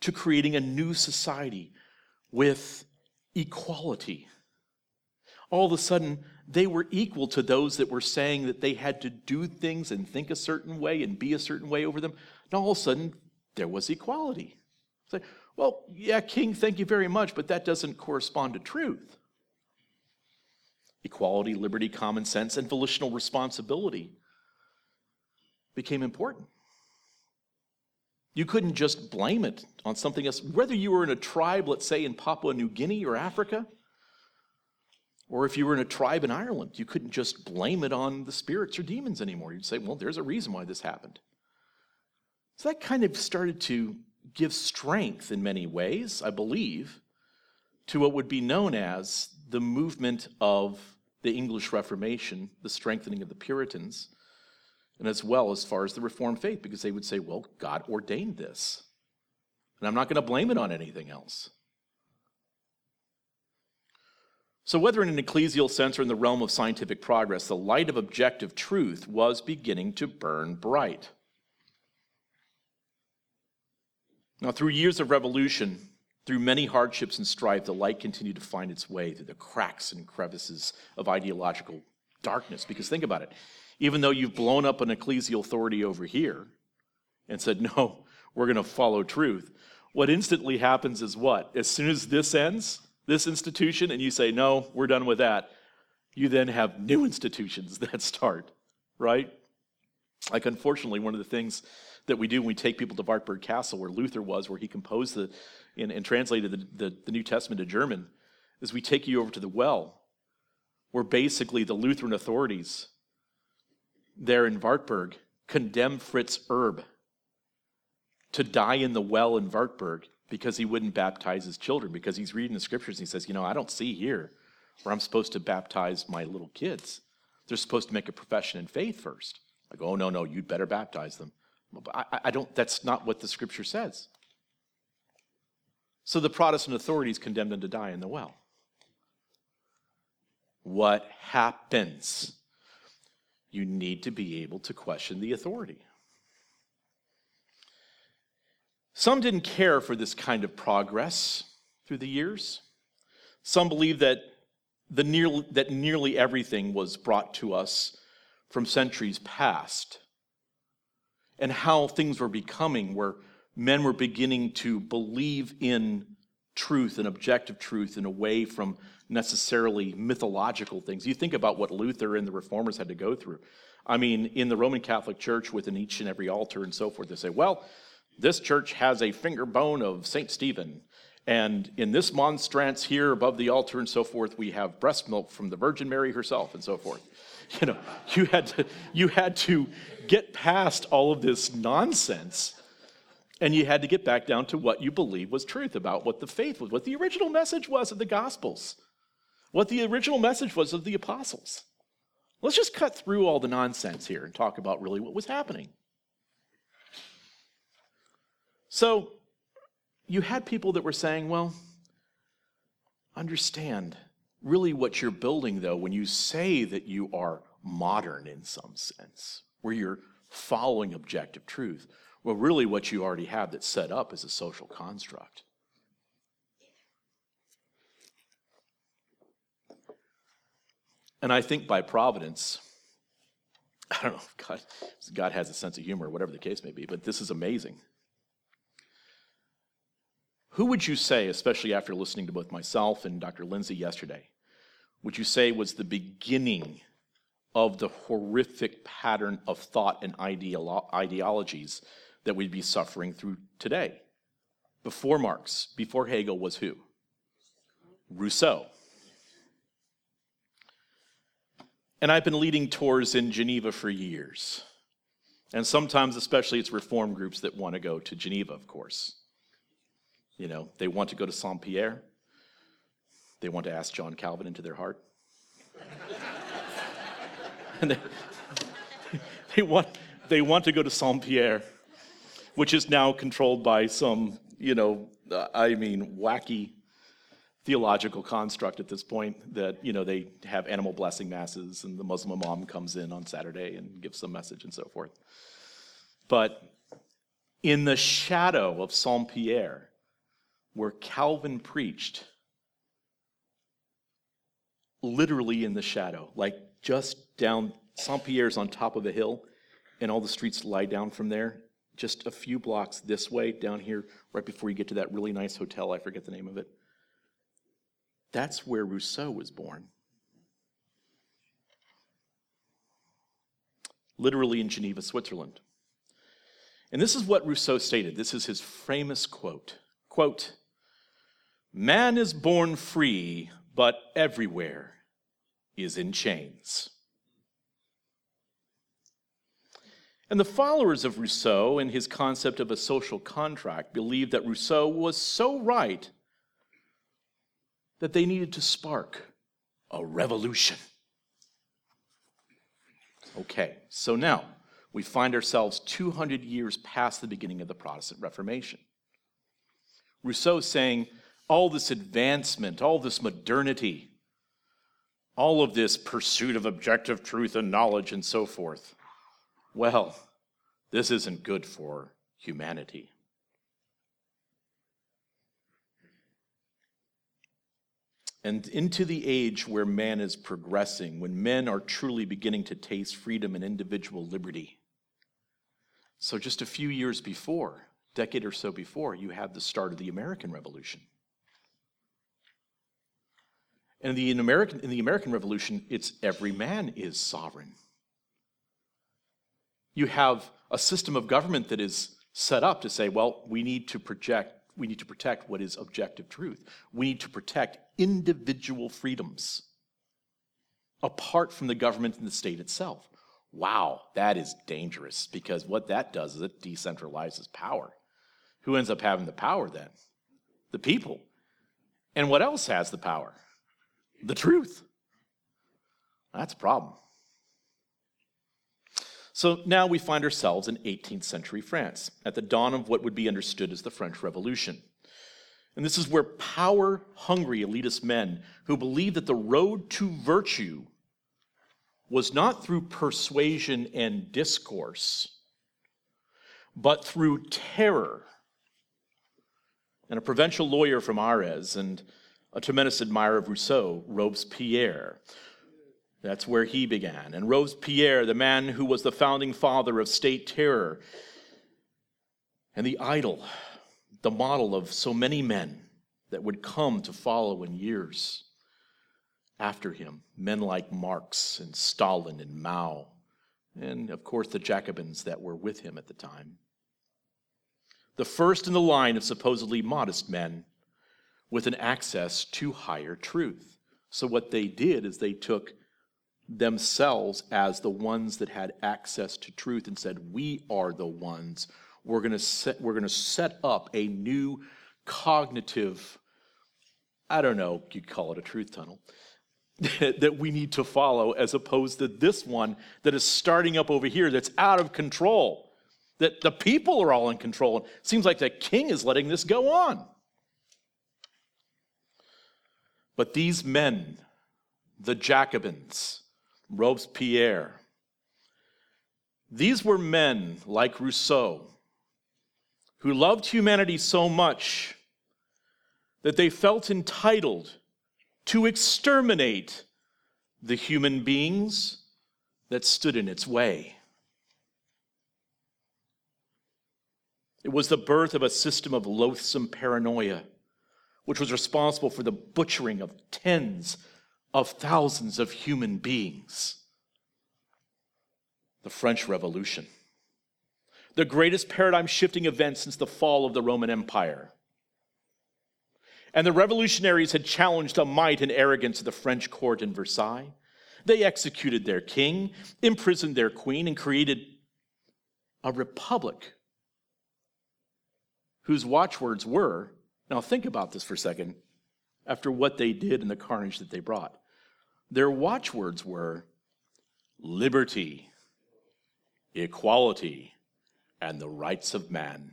to creating a new society with equality. All of a sudden, they were equal to those that were saying that they had to do things and think a certain way and be a certain way over them. And all of a sudden, there was equality. It's like, well, yeah, King, thank you very much, but that doesn't correspond to truth. Equality, liberty, common sense, and volitional responsibility became important. You couldn't just blame it on something else. Whether you were in a tribe, let's say in Papua New Guinea or Africa, or if you were in a tribe in Ireland, you couldn't just blame it on the spirits or demons anymore. You'd say, well, there's a reason why this happened. So that kind of started to give strength in many ways, I believe, to what would be known as the movement of the English Reformation, the strengthening of the Puritans, and as well as far as the Reformed faith, because they would say, well, God ordained this. And I'm not going to blame it on anything else. So, whether in an ecclesial sense or in the realm of scientific progress, the light of objective truth was beginning to burn bright. Now, through years of revolution, through many hardships and strife, the light continued to find its way through the cracks and crevices of ideological darkness. Because think about it even though you've blown up an ecclesial authority over here and said, [LAUGHS] no, we're going to follow truth, what instantly happens is what? As soon as this ends, this institution, and you say, no, we're done with that, you then have new institutions [LAUGHS] that start, right? Like, unfortunately, one of the things that we do when we take people to Wartburg Castle, where Luther was, where he composed the, and, and translated the, the, the New Testament to German, is we take you over to the well, where basically the Lutheran authorities there in Wartburg condemn Fritz Erb to die in the well in Wartburg because he wouldn't baptize his children, because he's reading the scriptures and he says, You know, I don't see here where I'm supposed to baptize my little kids. They're supposed to make a profession in faith first. Go, Oh, no, no, you'd better baptize them. I, I don't, that's not what the scripture says. So the Protestant authorities condemned him to die in the well. What happens? You need to be able to question the authority. Some didn't care for this kind of progress through the years. Some believed that, the near, that nearly everything was brought to us from centuries past and how things were becoming, where men were beginning to believe in truth and objective truth and away from necessarily mythological things. You think about what Luther and the reformers had to go through. I mean, in the Roman Catholic Church, within each and every altar and so forth, they say, well, this church has a finger bone of St. Stephen. And in this monstrance here above the altar and so forth, we have breast milk from the Virgin Mary herself and so forth. [LAUGHS] You know, you had to, you had to get past all of this nonsense and you had to get back down to what you believe was truth about what the faith was, what the original message was of the Gospels, what the original message was of the apostles. Let's just cut through all the nonsense here and talk about really what was happening. So, you had people that were saying, well, understand really what you're building, though, when you say that you are modern in some sense, where you're following objective truth. Well, really, what you already have that's set up is a social construct. And I think by providence, [LAUGHS] I don't know if God, God has a sense of humor, whatever the case may be, but this is amazing. Who would you say, especially after listening to both myself and Dr. Lindsay yesterday, would you say was the beginning of the horrific pattern of thought and ideolo- ideologies that we'd be suffering through today. Before Marx, before Hegel was who? Rousseau. And I've been leading tours in Geneva for years. And sometimes, especially, it's reform groups that want to go to Geneva, of course. You know, they want to go to Saint Pierre. They want to ask John Calvin into their heart. [LAUGHS] and they, [LAUGHS] they, want, they want to go to Saint Pierre which is now controlled by some, you know, uh, I mean, wacky theological construct at this point that, you know, they have animal blessing masses and the Muslim imam comes in on Saturday and gives some message and so forth. But in the shadow of Saint Pierre, where Calvin preached, literally in the shadow, like just down, Saint Pierre's on top of a hill, and all the streets lie down from there just a few blocks this way, down here, right before you get to that really nice hotel, I forget the name of it. That's where Rousseau was born. Literally in Geneva, Switzerland. And this is what Rousseau stated. This is his famous quote. Quote, Man is born free, but everywhere is in chains. And the followers of Rousseau and his concept of a social contract believed that Rousseau was so right that they needed to spark a revolution. Okay, so now we find ourselves 200 years past the beginning of the Protestant Reformation. Rousseau saying, all this advancement, all this modernity, all of this pursuit of objective truth and knowledge and so forth. Well, this isn't good for humanity. And into the age where man is progressing, when men are truly beginning to taste freedom and individual liberty. So, just a few years before, decade or so before, you have the start of the American Revolution. And in the, in American, in the American Revolution, it's every man is sovereign. You have a system of government that is set up to say, well, we need to project, we need to protect what is objective truth. We need to protect individual freedoms apart from the government and the state itself. Wow, that is dangerous because what that does is it decentralizes power. Who ends up having the power then? The people. And what else has the power? The truth. That's a problem. So now we find ourselves in 18th century France, at the dawn of what would be understood as the French Revolution. And this is where power hungry elitist men who believed that the road to virtue was not through persuasion and discourse, but through terror. And a provincial lawyer from Arras and a tremendous admirer of Rousseau, Robespierre, that's where he began. And Robespierre, the man who was the founding father of state terror and the idol, the model of so many men that would come to follow in years after him, men like Marx and Stalin and Mao, and of course the Jacobins that were with him at the time. The first in the line of supposedly modest men with an access to higher truth. So, what they did is they took themselves as the ones that had access to truth and said, We are the ones. We're going to set, we're going to set up a new cognitive, I don't know, you'd call it a truth tunnel, [LAUGHS] that we need to follow, as opposed to this one that is starting up over here that's out of control. That the people are all in control. It seems like the king is letting this go on. But these men, the Jacobins, Robespierre. These were men like Rousseau who loved humanity so much that they felt entitled to exterminate the human beings that stood in its way. It was the birth of a system of loathsome paranoia, which was responsible for the butchering of tens of thousands of human beings. The French Revolution, the greatest paradigm shifting event since the fall of the Roman Empire. And the revolutionaries had challenged the might and arrogance of the French court in Versailles. They executed their king, imprisoned their queen, and created a republic whose watchwords were now think about this for a second after what they did and the carnage that they brought. Their watchwords were liberty, equality, and the rights of man.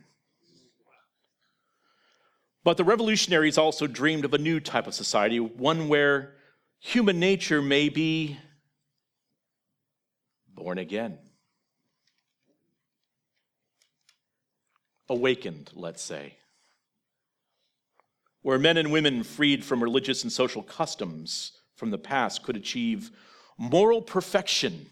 But the revolutionaries also dreamed of a new type of society, one where human nature may be born again. Awakened, let's say where men and women freed from religious and social customs from the past could achieve moral perfection.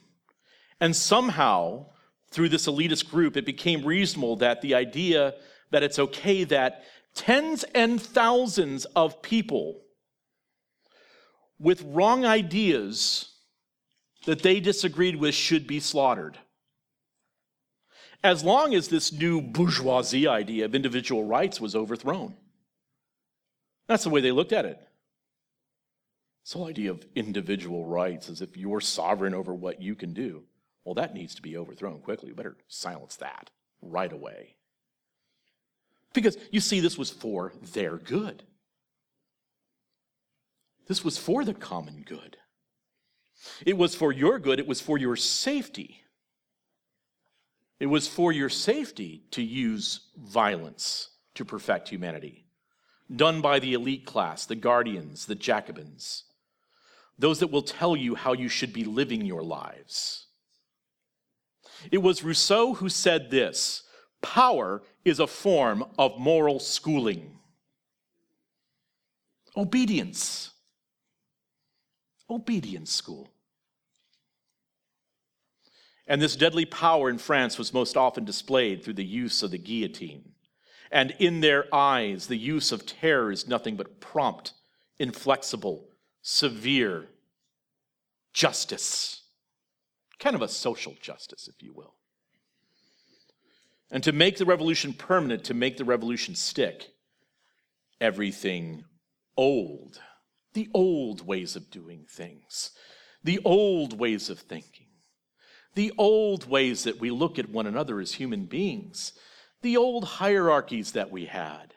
And somehow, through this elitist group, it became reasonable that the idea that it's okay that tens and thousands of people with wrong ideas that they disagreed with should be slaughtered. As long as this new bourgeoisie idea of individual rights was overthrown. That's the way they looked at it. This whole idea of individual rights as if you're sovereign over what you can do. Well, that needs to be overthrown quickly. You better silence that right away. Because you see, this was for their good. This was for the common good. It was for your good, it was for your safety. It was for your safety to use violence to perfect humanity done by the elite class, the guardians, the Jacobins, those that will tell you how you should be living your lives. It was Rousseau who said this power is a form of moral schooling. Obedience obedience school. And this deadly power in France was most often displayed through the use of the guillotine. And in their eyes, the use of terror is nothing but prompt, inflexible, severe justice. Kind of a social justice, if you will. And to make the revolution permanent, to make the revolution stick, everything old, the old ways of doing things, the old ways of thinking, the old ways that we look at one another as human beings, the old hierarchies that we had.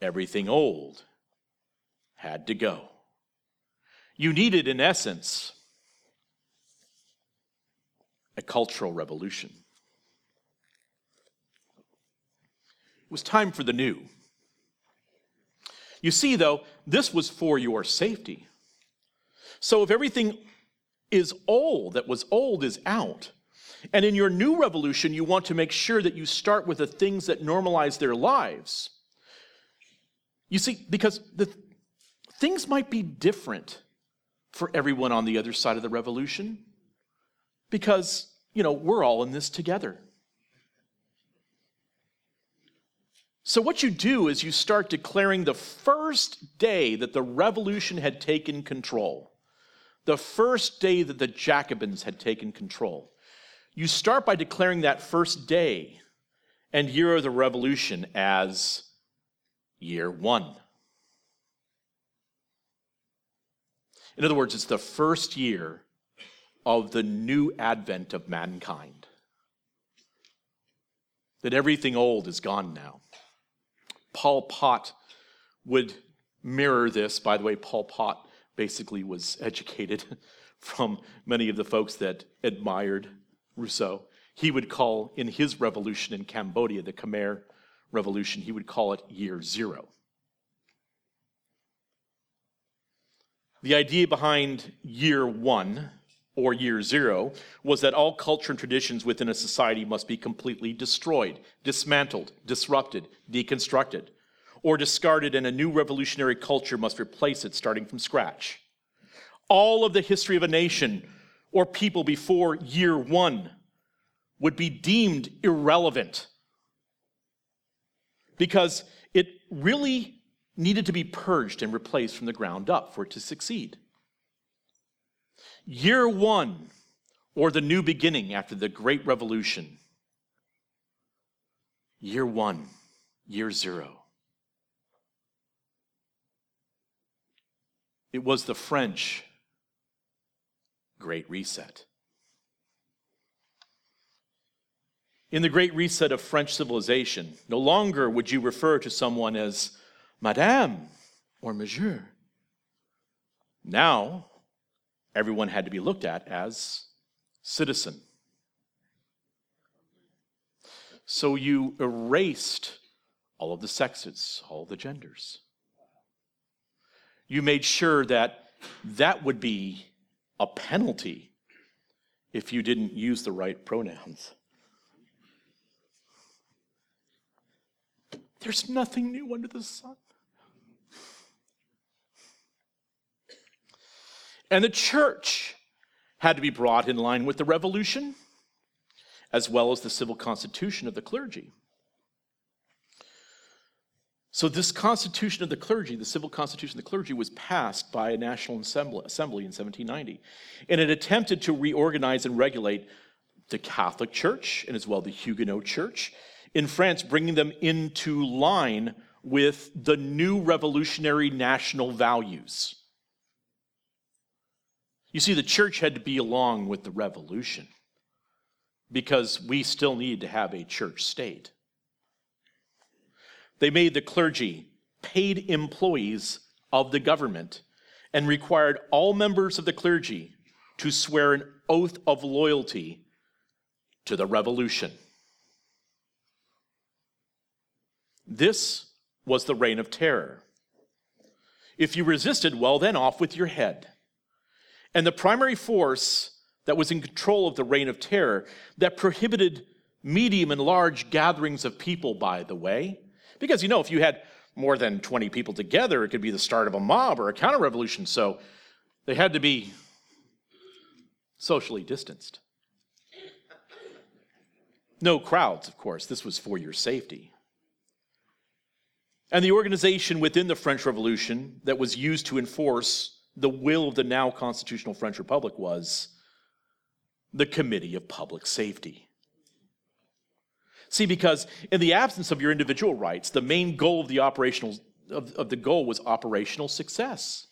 Everything old had to go. You needed, in essence, a cultural revolution. It was time for the new. You see, though, this was for your safety. So if everything is old, that was old is out, and in your new revolution, you want to make sure that you start with the things that normalize their lives. You see, because the things might be different for everyone on the other side of the revolution, because, you know, we're all in this together. So, what you do is you start declaring the first day that the revolution had taken control, the first day that the Jacobins had taken control. You start by declaring that first day and year of the revolution as year one. In other words, it's the first year of the new advent of mankind. That everything old is gone now. Pol Pot would mirror this. By the way, Pol Pot basically was educated [LAUGHS] from many of the folks that admired Rousseau. He would call, in his revolution in Cambodia, the Khmer Revolution, he would call it year zero. The idea behind year one or year zero was that all culture and traditions within a society must be completely destroyed, dismantled, disrupted, deconstructed, or discarded, and a new revolutionary culture must replace it starting from scratch. All of the history of a nation or people before year one would be deemed irrelevant because it really needed to be purged and replaced from the ground up for it to succeed. Year one, or the new beginning after the Great Revolution. Year one, year zero. It was the French Great Reset. In the Great Reset of French civilization, no longer would you refer to someone as Madame or Monsieur. Now, everyone had to be looked at as citizen. So you erased all of the sexes, all the genders. You made sure that that would be a penalty if you didn't use the right pronouns. There's nothing new under the sun. And the church had to be brought in line with the revolution, as well as the civil constitution of the clergy. So, this constitution of the clergy, the civil constitution of the clergy, was passed by a national assembly in 1790. And it attempted to reorganize and regulate the Catholic Church and as well the Huguenot Church in France, bringing them into line with the new revolutionary national values. You see, the church had to be along with the revolution because we still need to have a church state. They made the clergy paid employees of the government and required all members of the clergy to swear an oath of loyalty to the revolution. This was the reign of terror. If you resisted, well, then off with your head. And the primary force that was in control of the reign of terror, that prohibited medium and large gatherings of people, by the way, because you know, if you had more than 20 people together, it could be the start of a mob or a counter revolution. So They had to be socially distanced. No crowds, of course. This was for your safety. And the organization within the French Revolution that was used to enforce the will of the now constitutional French Republic was the Committee of Public Safety. See, because in the absence of your individual rights, the main goal of the operational of, of the goal was operational success.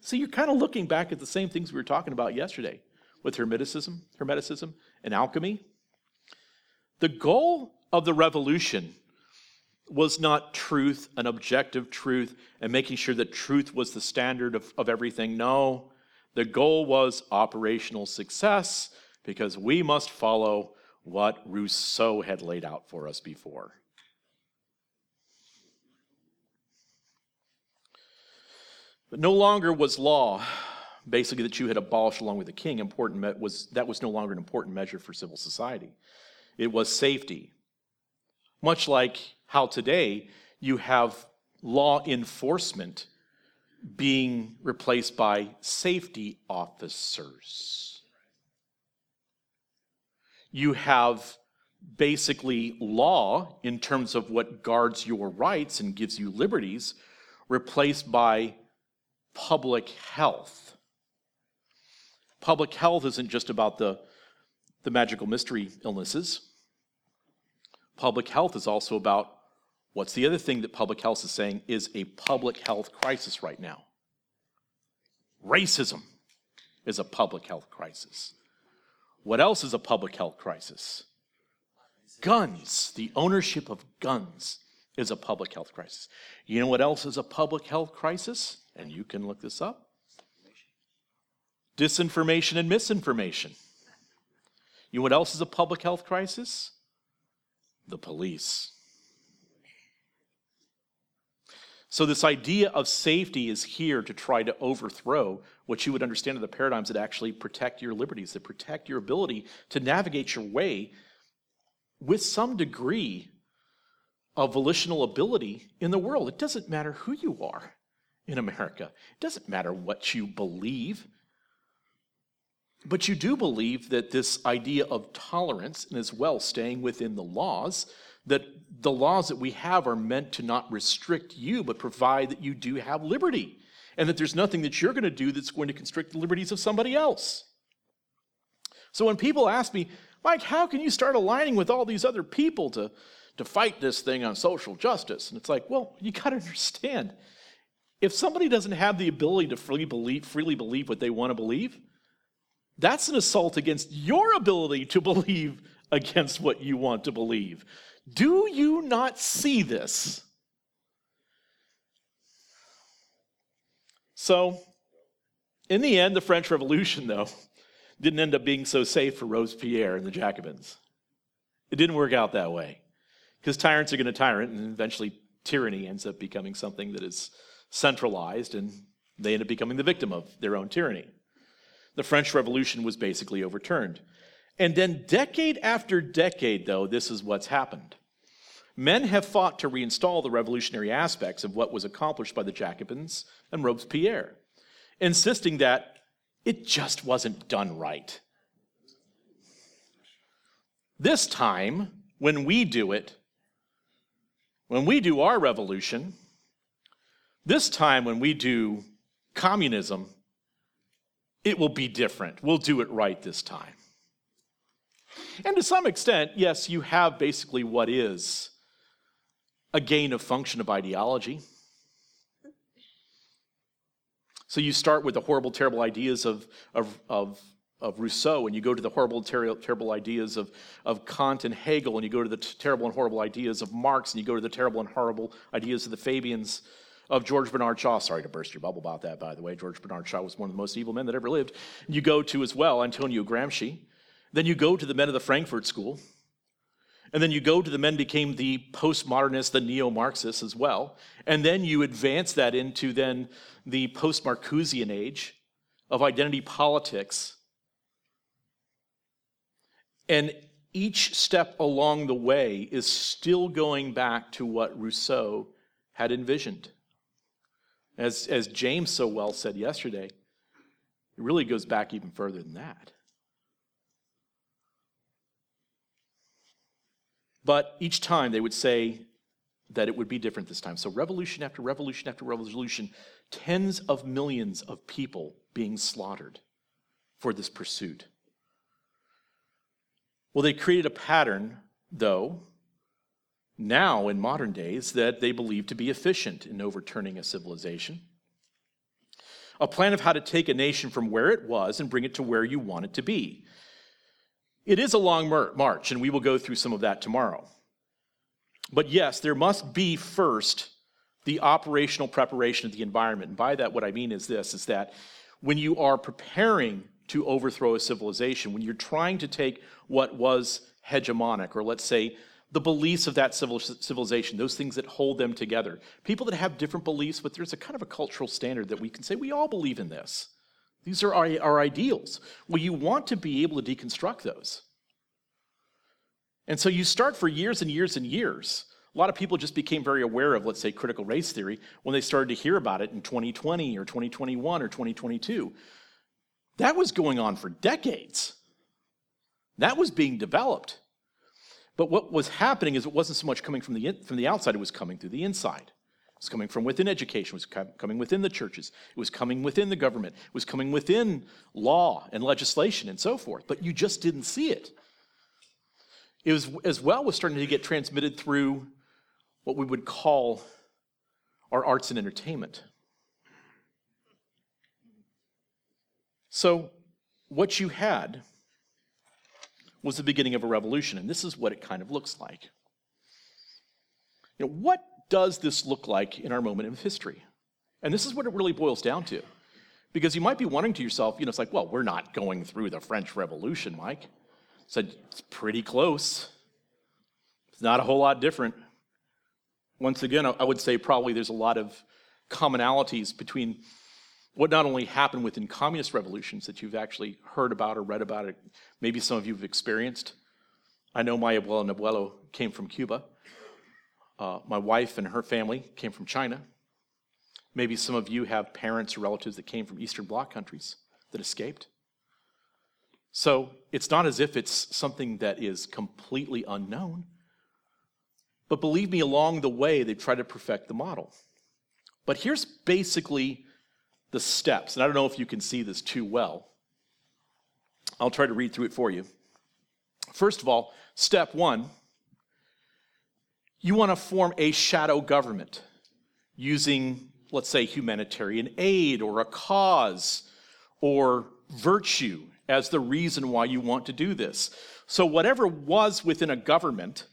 See, you're kind of looking back at the same things we were talking about yesterday with Hermeticism, Hermeticism and alchemy. The goal of the revolution was not truth, an objective truth, and making sure that truth was the standard of, of everything. No, the goal was operational success because we must follow what Rousseau had laid out for us before. But no longer was law, basically that you had abolished along with the king, important was that was no longer an important measure for civil society. It was safety. Much like how today you have law enforcement being replaced by safety officers. You have basically law in terms of what guards your rights and gives you liberties replaced by public health. Public health isn't just about the, the magical mystery illnesses. Public health is also about what's the other thing that public health is saying is a public health crisis right now? Racism is a public health crisis. What else is a public health crisis? Guns, the ownership of guns is a public health crisis. You know what else is a public health crisis? and you can look this up disinformation and misinformation. You know what else is a public health crisis? The police. So, this idea of safety is here to try to overthrow what you would understand are the paradigms that actually protect your liberties, that protect your ability to navigate your way with some degree of volitional ability in the world. It doesn't matter who you are in America. It doesn't matter what you believe, but you do believe that this idea of tolerance and as well staying within the laws, that the laws that we have are meant to not restrict you, but provide that you do have liberty, and that there's nothing that you're going to do that's going to constrict the liberties of somebody else. So when people ask me, Mike, how can you start aligning with all these other people to, to fight this thing on social justice? And it's like, well, you got to understand if somebody doesn't have the ability to freely believe, freely believe what they want to believe, that's an assault against your ability to [LAUGHS] believe against what you want to believe. Do you not see this? So, in the end, the French Revolution, though, didn't end up being so safe for Robespierre and the Jacobins. It didn't work out that way. Because tyrants are going to tyrant, and eventually tyranny ends up becoming something that is centralized, and they end up becoming the victim of their own tyranny. The French Revolution was basically overturned. And then, decade after decade, though, this is what's happened. Men have fought to reinstall the revolutionary aspects of what was accomplished by the Jacobins and Robespierre, insisting that it just wasn't done right. This time, when we do it, when we do our revolution, this time, when we do communism, it will be different. We'll do it right this time. And to some extent, yes, you have basically what is a gain of function of ideology. So you start with the horrible, terrible ideas of, of, of, of Rousseau, and you go to the horrible, ter- terrible ideas of, of Kant and Hegel, and you go to the t- terrible and horrible ideas of Marx, and you go to the terrible and horrible ideas of the Fabians of George Bernard Shaw. Sorry to burst your bubble about that, by the way. George Bernard Shaw was one of the most evil men that ever lived. You go to as well Antonio Gramsci. Then you go to the men of the Frankfurt School. And then you go to the men became the postmodernists, the neo-Marxists as well. And then you advance that into then the post-Marcusian age of identity politics. And each step along the way is still going back to what Rousseau had envisioned As, as James so well said yesterday, it really goes back even further than that. But each time they would say that it would be different this time. So, revolution after revolution after revolution, tens of millions of people being slaughtered for this pursuit. Well, they created a pattern, though, now in modern days, that they believe to be efficient in overturning a civilization. A plan of how to take a nation from where it was and bring it to where you want it to be. It is a long march, and we will go through some of that tomorrow. But yes, there must be first the operational preparation of the environment. And by that, what I mean is this is that when you are preparing to overthrow a civilization, when you're trying to take what was hegemonic, or let's say the beliefs of that civil, civilization, those things that hold them together, people that have different beliefs, but there's a kind of a cultural standard that we can say we all believe in this. These are our, our ideals. Well, you want to be able to deconstruct those. And so you start for years and years and years. A lot of people just became very aware of, let's say, critical race theory when they started to hear about it in 2020 or 2021 or 2022. That was going on for decades. That was being developed. But what was happening is it wasn't so much coming from the, from the outside, it was coming through the inside. It was coming from within education, it was coming within the churches, it was coming within the government, it was coming within law and legislation and so forth. But you just didn't see it. It was as well was starting to get transmitted through what we would call our arts and entertainment. So, what you had was the beginning of a revolution, and this is what it kind of looks like. You know, what does this look like in our moment of history? And this is what it really boils down to. Because you might be wondering to yourself, you know, it's like, well, we're not going through the French Revolution, Mike. Said it's pretty close. It's not a whole lot different. Once again, I would say probably there's a lot of commonalities between what not only happened within communist revolutions that you've actually heard about or read about, it, maybe some of you have experienced. I know my abuelo and abuelo came from Cuba. Uh, my wife and her family came from China. Maybe some of you have parents or relatives that came from Eastern Bloc countries that escaped. So it's not as if it's something that is completely unknown. But believe me, along the way, they try to perfect the model. But here's basically the steps, and I don't know if you can see this too well. I'll try to read through it for you. First of all, step one you want to form a shadow government using, let's say, humanitarian aid or a cause or virtue as the reason why you want to do this. So, whatever was within a government,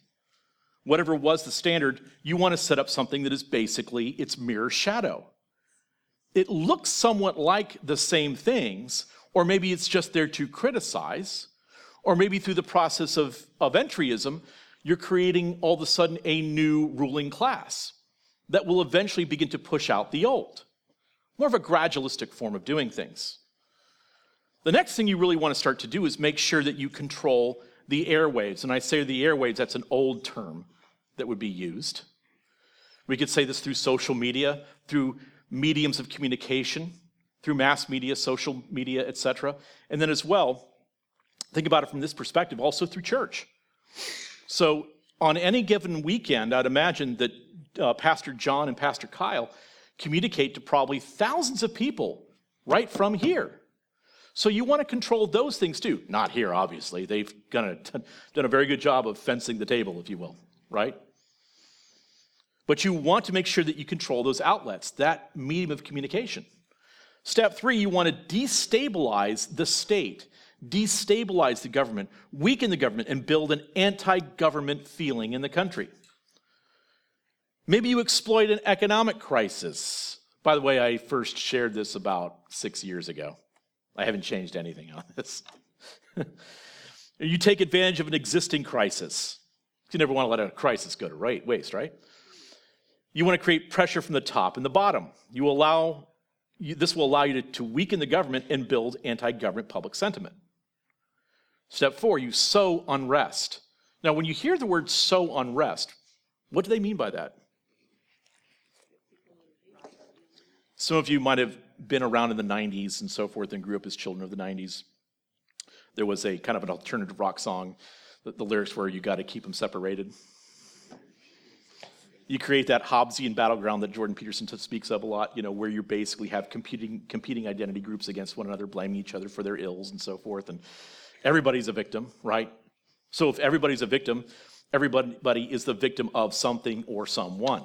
whatever was the standard, you want to set up something that is basically its mirror shadow. It looks somewhat like the same things, or maybe it's just there to criticize, or maybe through the process of, of entryism, you're creating all of a sudden a new ruling class that will eventually begin to push out the old. More of a gradualistic form of doing things. The next thing you really want to start to do is make sure that you control the airwaves. And I say the airwaves, that's an old term that would be used. We could say this through social media, through mediums of communication, through mass media, social media, etc. And then as well, think about it from this perspective, also through church. So on any given weekend, I'd imagine that uh, Pastor John and Pastor Kyle communicate to probably thousands of people right from here. So you want to control those things too. Not here, obviously. They've [LAUGHS] done a, done a very good job of fencing the table, if you will, right? But you want to make sure that you control those outlets, that medium of communication. Step three, you want to destabilize the state, destabilize the government, weaken the government, and build an anti government feeling in the country. Maybe you exploit an economic crisis. By the way, I first shared this about six years ago. I haven't changed anything on this. [LAUGHS] you take advantage of an existing crisis. You never want to let a crisis go to waste, right? You want to create pressure from the top and the bottom. You allow you, this will allow you to, to weaken the government and build anti-government public sentiment. Step four, you sow unrest. Now, when you hear the word sow unrest, what do they mean by that? Some of you might have been around in the 90s and so forth and grew up as children of the 90s. There was a kind of an alternative rock song. The, the lyrics were, You got to keep them separated. You create that Hobbesian battleground that Jordan Peterson speaks of a lot, you know, where you basically have competing, competing identity groups against one another, blaming each other for their ills and so forth. And everybody's a victim, right? So if everybody's a victim, everybody is the victim of something or someone.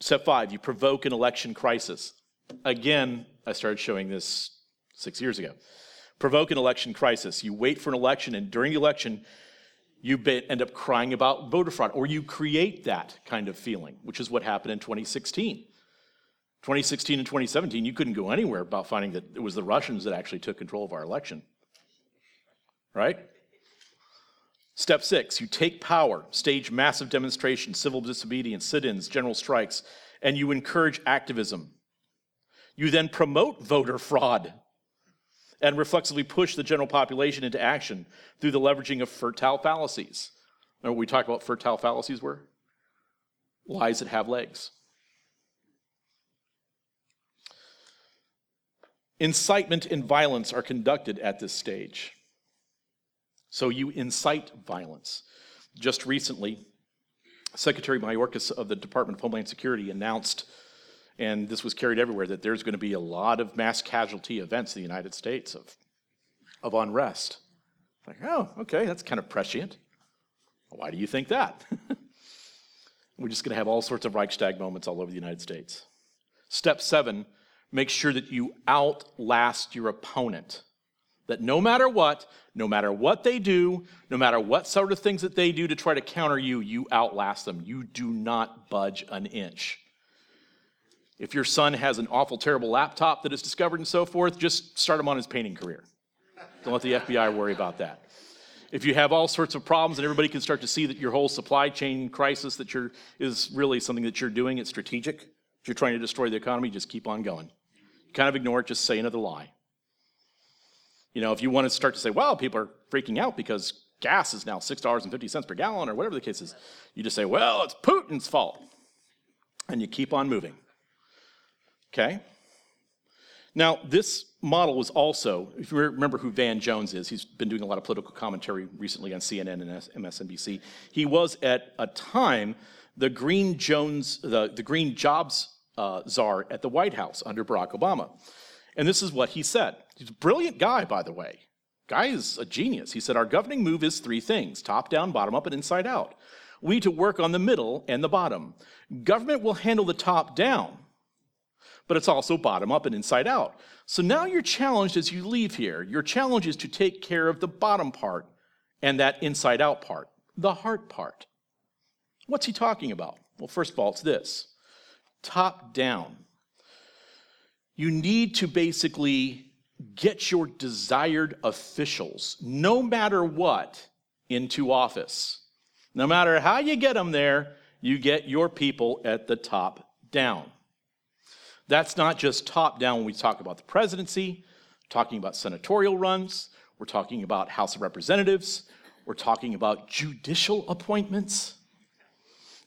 Step five, you provoke an election crisis. Again, I started showing this six years ago. Provoke an election crisis. You wait for an election, and during the election, you end up crying about voter fraud, or you create that kind of feeling, which is what happened in 2016. 2016 and 2017, you couldn't go anywhere about finding that it was the Russians that actually took control of our election. Right? Step six, you take power, stage massive demonstrations, civil disobedience, sit ins, general strikes, and you encourage activism. You then promote voter fraud and reflexively push the general population into action through the leveraging of fertile fallacies. Remember what we talked about fertile fallacies were? Lies that have legs. Incitement and violence are conducted at this stage. So you incite violence. Just recently, Secretary Mayorkas of the Department of Homeland Security announced, and this was carried everywhere, that there's going to be a lot of mass casualty events in the United States of, of unrest. Like, oh, okay, that's kind of prescient. Why do you think that? [LAUGHS] We're just going to have all sorts of Reichstag moments all over the United States. Step seven, make sure that you outlast your opponent. That no matter what, no matter what they do, no matter what sort of things that they do to try to counter you, you outlast them. You do not budge an inch. If your son has an awful, terrible laptop that is discovered and so forth, just start him on his painting career. Don't let the FBI worry about that. If you have all sorts of problems and everybody can start to see that your whole supply chain crisis that you're is really something that you're doing, it's strategic. If you're trying to destroy the economy, just keep on going. Kind of ignore it, just say another lie. You know, if you want to start to say, well, people are freaking out because gas is now $6.50 per gallon or whatever the case is, you just say, well, it's Putin's fault. And you keep on moving. Okay? Now, this model was also, if you remember who Van Jones is, he's been doing a lot of political commentary recently on CNN and MSNBC. He was at a time the Green Jones, the, the Green Jobs uh, czar at the White House under Barack Obama. And this is what he said. He's a brilliant guy, by the way. Guy is a genius. He said, Our governing move is three things top down, bottom up, and inside out. We need to work on the middle and the bottom. Government will handle the top down, but it's also bottom up and inside out. So now you're challenged as you leave here. Your challenge is to take care of the bottom part and that inside out part, the heart part. What's he talking about? Well, first of all, it's this top down. You need to basically get your desired officials, no matter what, into office. No matter how you get them there, you get your people at the top down. That's not just top down when we talk about the presidency, talking about senatorial runs, we're talking about House of Representatives, we're talking about judicial appointments.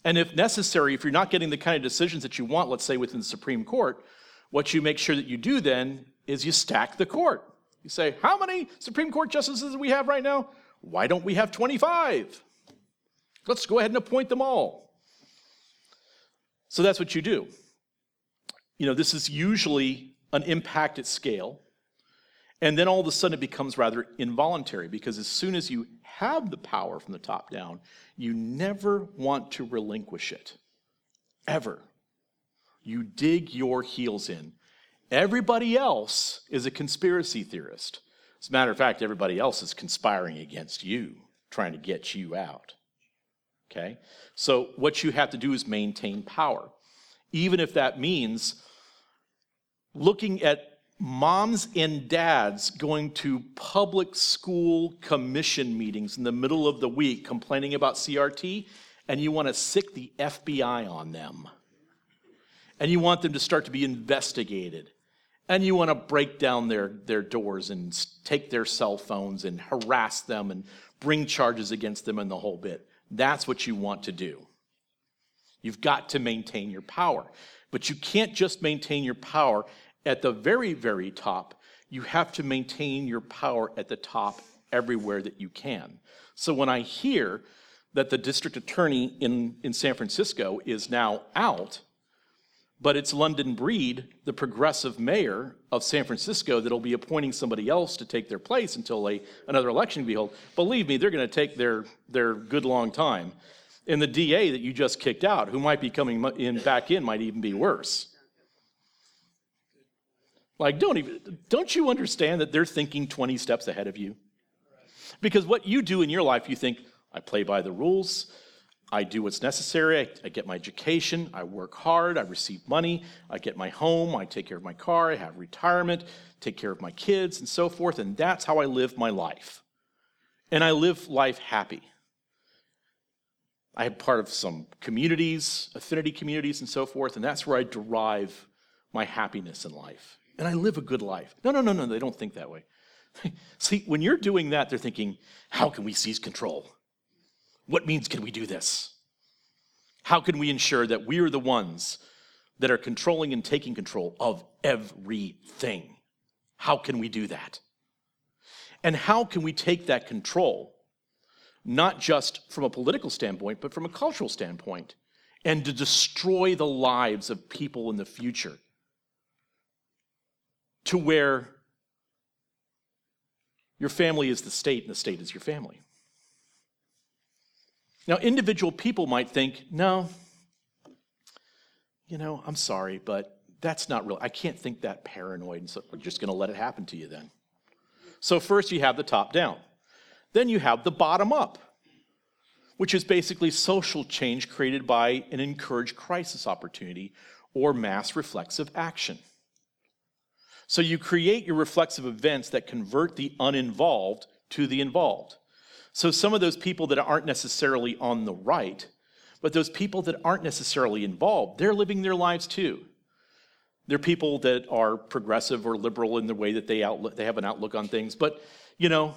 And if necessary, if you're not getting the kind of decisions that you want, let's say within the Supreme Court, what you make sure that you do then is you stack the court. You say, How many Supreme Court justices do we have right now? Why don't we have 25? Let's go ahead and appoint them all. So that's what you do. You know, this is usually an impact at scale. And then all of a sudden it becomes rather involuntary because as soon as you have the power from the top down, you never want to relinquish it. Ever. You dig your heels in. Everybody else is a conspiracy theorist. As a matter of fact, everybody else is conspiring against you, trying to get you out. Okay? So, what you have to do is maintain power. Even if that means looking at moms and dads going to public school commission meetings in the middle of the week complaining about CRT, and you want to sick the FBI on them. And you want them to start to be investigated and you want to break down their, their doors and take their cell phones and harass them and bring charges against them and the whole bit. That's what you want to do. You've got to maintain your power. But you can't just maintain your power at the very, very top. You have to maintain your power at the top everywhere that you can. So when I hear that the district attorney in, in San Francisco is now out, but it's London Breed, the progressive mayor of San Francisco, that'll be appointing somebody else to take their place until a, another election be held. Believe me, they're going to take their, their good long time. And the DA that you just kicked out, who might be coming in back in, might even be worse. Like, don't even, don't you understand that they're thinking 20 steps ahead of you? Because what you do in your life, you think, I play by the rules, I do what's necessary, I, I, get my education, I work hard, I receive money, I get my home, I take care of my car, I have retirement, take care of my kids, and so forth, and that's how I live my life. And I live life happy. I am part of some communities, affinity communities, and so forth, and that's where I derive my happiness in life. And I live a good life. No, no, no, no, they don't think that way. [LAUGHS] See, when you're doing that, they're thinking, how can we seize control? What means can we do this? How can we ensure that we are the ones that are controlling and taking control of everything? How can we do that? And how can we take that control, not just from a political standpoint, but from a cultural standpoint, and to destroy the lives of people in the future to where your family is the state and the state is your family? Now, individual people might think, no, you know, I'm sorry, but that's not real. I can't think that paranoid, and so we're just going to let it happen to you then. So, first you have the top down, then you have the bottom up, which is basically social change created by an encouraged crisis opportunity or mass reflexive action. So, you create your reflexive events that convert the uninvolved to the involved. So some of those people that aren't necessarily on the right, but those people that aren't necessarily involved, they're living their lives too. They're people that are progressive or liberal in the way that they outlook, they have an outlook on things, but you know,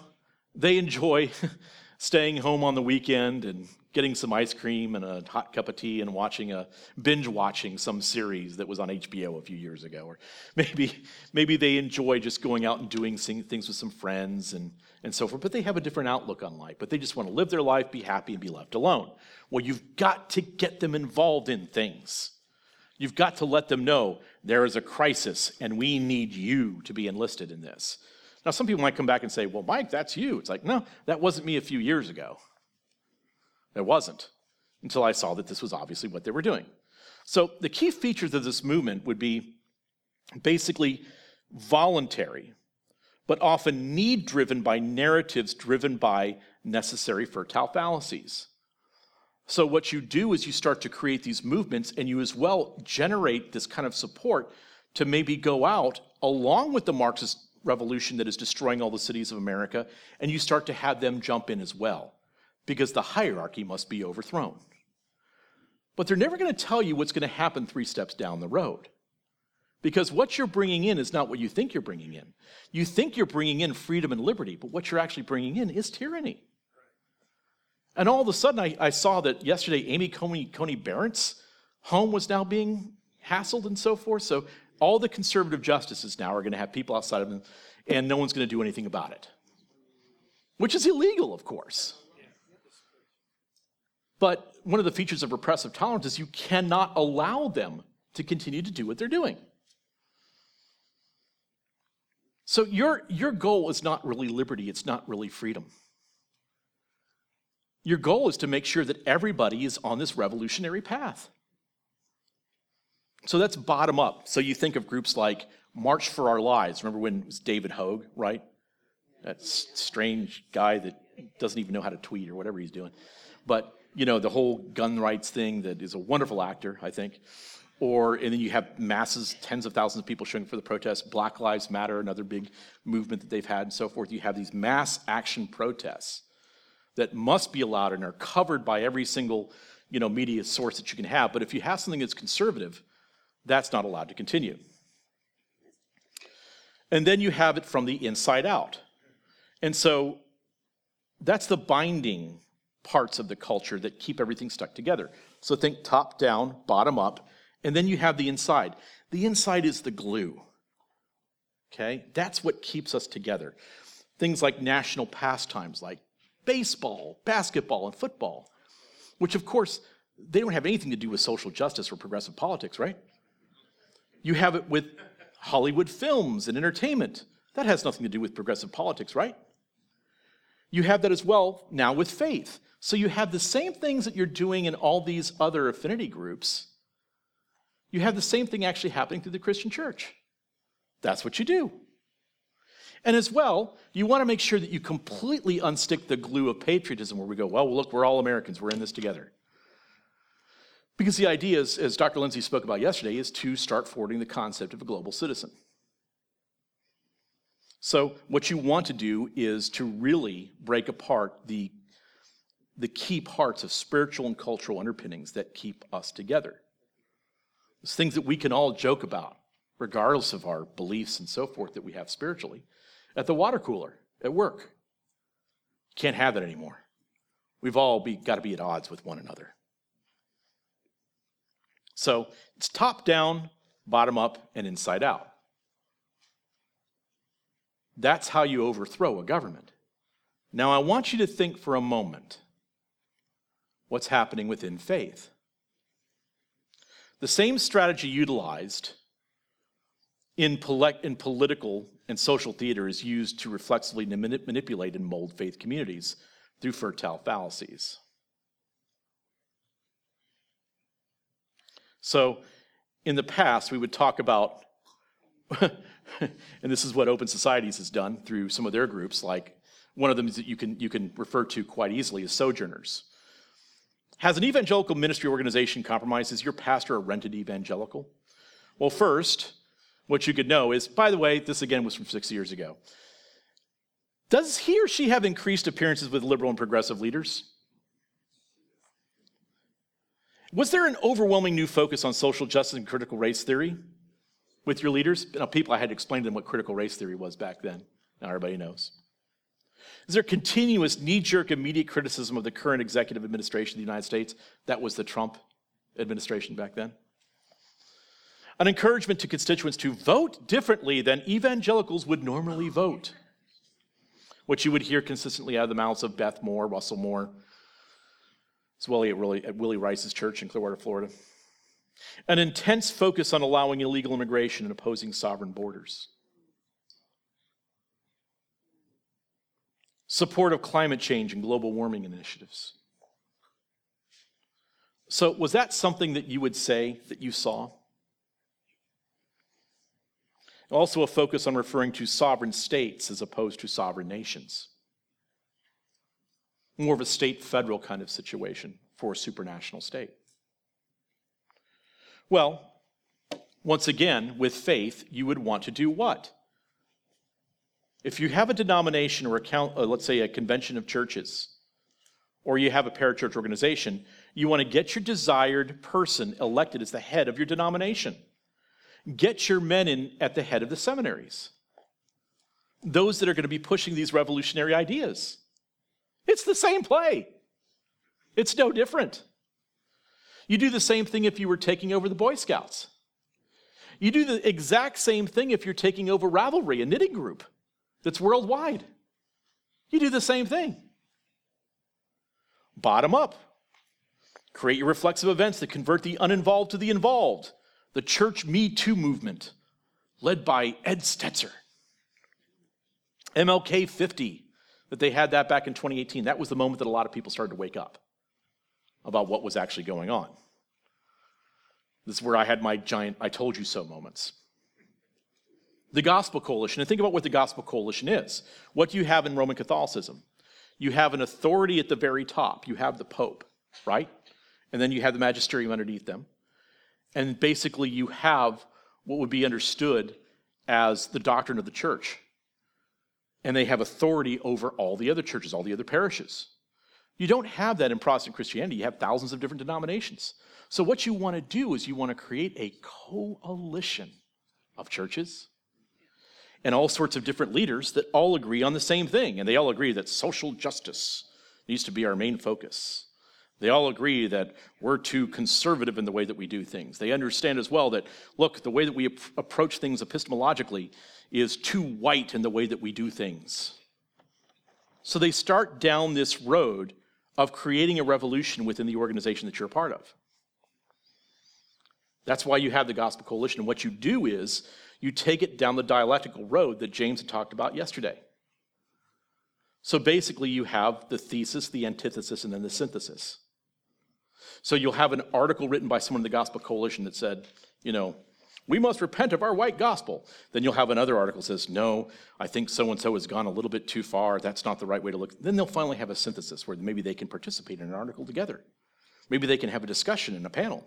they enjoy [LAUGHS] staying home on the weekend and getting some ice cream and a hot cup of tea and watching a binge watching some series that was on HBO a few years ago. Or maybe maybe they enjoy just going out and doing things with some friends and and so forth but they have a different outlook on life. But they just want to live their life be happy and be left alone. Well you've got to get them involved in things. You've got to let them know there is a crisis and we need you to be enlisted in this now some people might come back and say well mike that's you it's like no that wasn't me a few years ago it wasn't until I saw that this was obviously what they were doing. So the key features of this movement would be basically voluntary, but often need driven by narratives driven by necessary fertile fallacies. So, what you do is you start to create these movements, and you as well generate this kind of support to maybe go out along with the Marxist revolution that is destroying all the cities of America, and you start to have them jump in as well because the hierarchy must be overthrown. But they're never going to tell you what's going to happen three steps down the road. Because what you're bringing in is not what you think you're bringing in. You think you're bringing in freedom and liberty, but what you're actually bringing in is tyranny. And all of a sudden, I, I saw that yesterday Amy Coney, Coney Barrett's home was now being hassled and so forth. So all the conservative justices now are going to have people outside of them, and no one's going to do anything about it, which is illegal, of course. But one of the features of repressive tolerance is you cannot allow them to continue to do what they're doing. So your, your goal is not really liberty, it's not really freedom. Your goal is to make sure that everybody is on this revolutionary path. So that's bottom up. So you think of groups like March for Our Lives. Remember when it was David Hogg, right? That strange guy that doesn't even know how to tweet or whatever he's doing. But you know, the whole gun rights thing that is a wonderful actor, I think. Or, and then you have masses, tens of thousands of people showing up for the protests. Black Lives Matter, another big movement that they've had, and so forth. You have these mass action protests that must be allowed and are covered by every single, you know, media source that you can have. But if you have something that's conservative, that's not allowed to continue. And then you have it from the inside out. And so that's the binding parts of the culture that keep everything stuck together. So think top down, bottom up, and then you have the inside. The inside is the glue. Okay? That's what keeps us together. Things like national pastimes like baseball, basketball, and football, which of course, they don't have anything to do with social justice or progressive politics, right? You have it with Hollywood films and entertainment. That has nothing to do with progressive politics, right? You have that as well now with faith. So you have the same things that you're doing in all these other affinity groups. You have the same thing actually happening through the Christian church. That's what you do. And as well, you want to make sure that you completely unstick the glue of patriotism where we go, well, look, we're all Americans, we're in this together. Because the idea, is, as Dr. Lindsay spoke about yesterday, is to start forwarding the concept of a global citizen. So, what you want to do is to really break apart the, the key parts of spiritual and cultural underpinnings that keep us together. Those things that we can all joke about, regardless of our beliefs and so forth that we have spiritually, at the water cooler, at work. Can't have that anymore. We've all be, got to be at odds with one another. So it's top down, bottom up, and inside out. That's how you overthrow a government. Now, I want you to think for a moment what's happening within faith. The same strategy utilized in, poli- in political and social theater is used to reflexively manipulate and mold faith communities through fertile fallacies. So, in the past, we would talk about, [LAUGHS] and this is what Open Societies has done through some of their groups, like one of them is that you can, you can refer to quite easily as sojourners. Has an evangelical ministry organization compromised? Is your pastor a rented evangelical? Well, first, what you could know is, by the way, this again was from six years ago. Does he or she have increased appearances with liberal and progressive leaders? Was there an overwhelming new focus on social justice and critical race theory with your leaders? Now, people, I had to explain to them what critical race theory was back then. Now everybody knows. Is there continuous knee jerk immediate criticism of the current executive administration of the United States? That was the Trump administration back then. An encouragement to constituents to vote differently than evangelicals would normally vote, which you would hear consistently out of the mouths of Beth Moore, Russell Moore, as well at Willy, at Willy Rice's church in Clearwater, Florida. An intense focus on allowing illegal immigration and opposing sovereign borders. Support of climate change and global warming initiatives. So, was that something that you would say that you saw? Also, a focus on referring to sovereign states as opposed to sovereign nations more of a state federal kind of situation for a supranational state. Well, once again, with faith, you would want to do what? If you have a denomination or a uh, let's say a convention of churches, or you have a parachurch organization, you want to get your desired person elected as the head of your denomination. Get your men in at the head of the seminaries. Those that are going to be pushing these revolutionary ideas. It's the same play. It's no different. You do the same thing if you were taking over the Boy Scouts. You do the exact same thing if you're taking over Ravelry, a knitting group that's worldwide. You do the same thing. Bottom up. Create your reflexive events that convert the uninvolved to the involved. The Church Me Too movement, led by Ed Stetzer. MLK 50, that they had that back in 2018, that was the moment that a lot of people started to wake up about what was actually going on. This is where I had my giant I told you so moments. The Gospel Coalition, and think about what the Gospel Coalition is. What do you have in Roman Catholicism? You have an authority at the very top. You have the Pope, right? And then you have the magisterium underneath them. And basically, you have what would be understood as the doctrine of the church and they have authority over all the other churches, all the other parishes. You don't have that in Protestant Christianity. You have thousands of different denominations. So, what you want to do is you want to create a coalition of churches and all sorts of different leaders that all agree on the same thing. And they all agree that social justice needs to be our main focus. They all agree that we're too conservative in the way that we do things. They understand as well that, look, the way that we ap- approach things epistemologically is too white in the way that we do things. So they start down this road of creating a revolution within the organization that you're a part of. That's why you have the Gospel Coalition. And what you do is you take it down the dialectical road that James had talked about yesterday. So basically, you have the thesis, the antithesis, and then the synthesis. So you'll have an article written by someone in the Gospel Coalition that said, you know, we must repent of our white gospel. Then you'll have another article that says, no, I think so and so has gone a little bit too far. That's not the right way to look. Then they'll finally have a synthesis where maybe they can participate in an article together. Maybe they can have a discussion in a panel.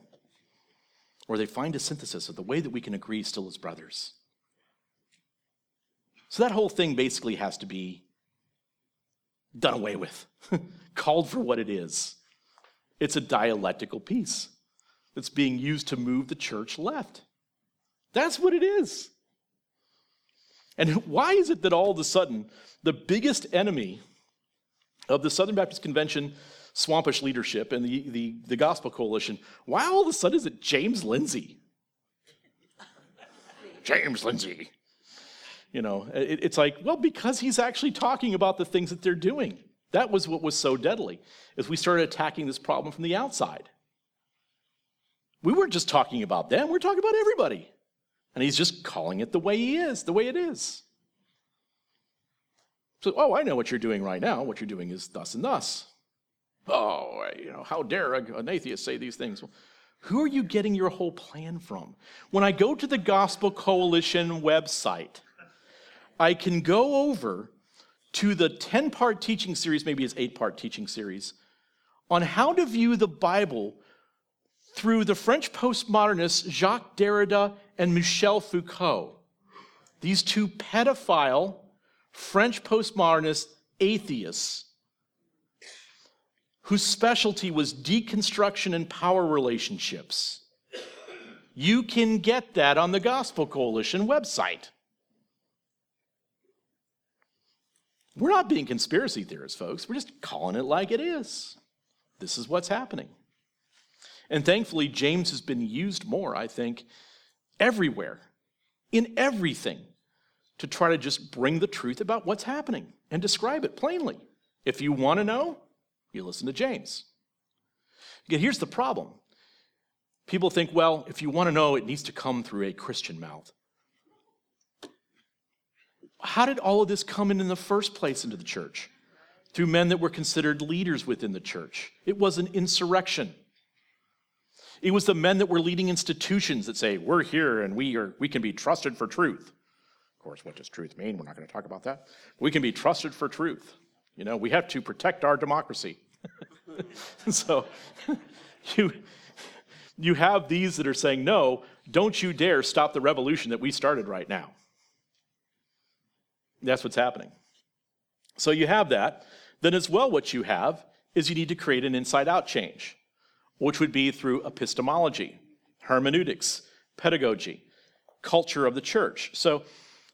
Or they find a synthesis of the way that we can agree still as brothers. So that whole thing basically has to be done away with, [LAUGHS] called for what it is. It's a dialectical piece that's being used to move the church left. That's what it is. And why is it that all of a sudden the biggest enemy of the Southern Baptist Convention swampish leadership and the, the, the Gospel Coalition, why all of a sudden is it James Lindsay? James Lindsay. You know, it, it's like, well, because he's actually talking about the things that they're doing. That was what was so deadly, is we started attacking this problem from the outside. We weren't just talking about them, we're talking about everybody. And he's just calling it the way he is, the way it is. So, oh, I know what you're doing right now. What you're doing is thus and thus. Oh, you know, how dare an atheist say these things? Well, who are you getting your whole plan from? When I go to the Gospel Coalition website, I can go over to the 10 part teaching series, maybe it's eight part teaching series, on how to view the Bible through the French postmodernist Jacques Derrida and Michel Foucault. These two pedophile French postmodernist atheists whose specialty was deconstruction and power relationships. You can get that on the Gospel Coalition website. We're not being conspiracy theorists, folks. We're just calling it like it is. This is what's happening. And thankfully, James has been used more, I think, everywhere, in everything, to try to just bring the truth about what's happening and describe it plainly. If you want to know, you listen to James. Again, here's the problem people think, well, if you want to know, it needs to come through a Christian mouth how did all of this come in in the first place into the church? Through men that were considered leaders within the church. It was an insurrection. It was the men that were leading institutions that say, we're here and we, are, we can be trusted for truth. Of course, what does truth mean? We're not going to talk about that. We can be trusted for truth. You know, we have to protect our democracy. [LAUGHS] so [LAUGHS] you, you have these that are saying, no, don't you dare stop the revolution that we started right now. That's what's happening. So you have that. Then, as well, what you have is you need to create an inside out change, which would be through epistemology, hermeneutics, pedagogy, culture of the church. So,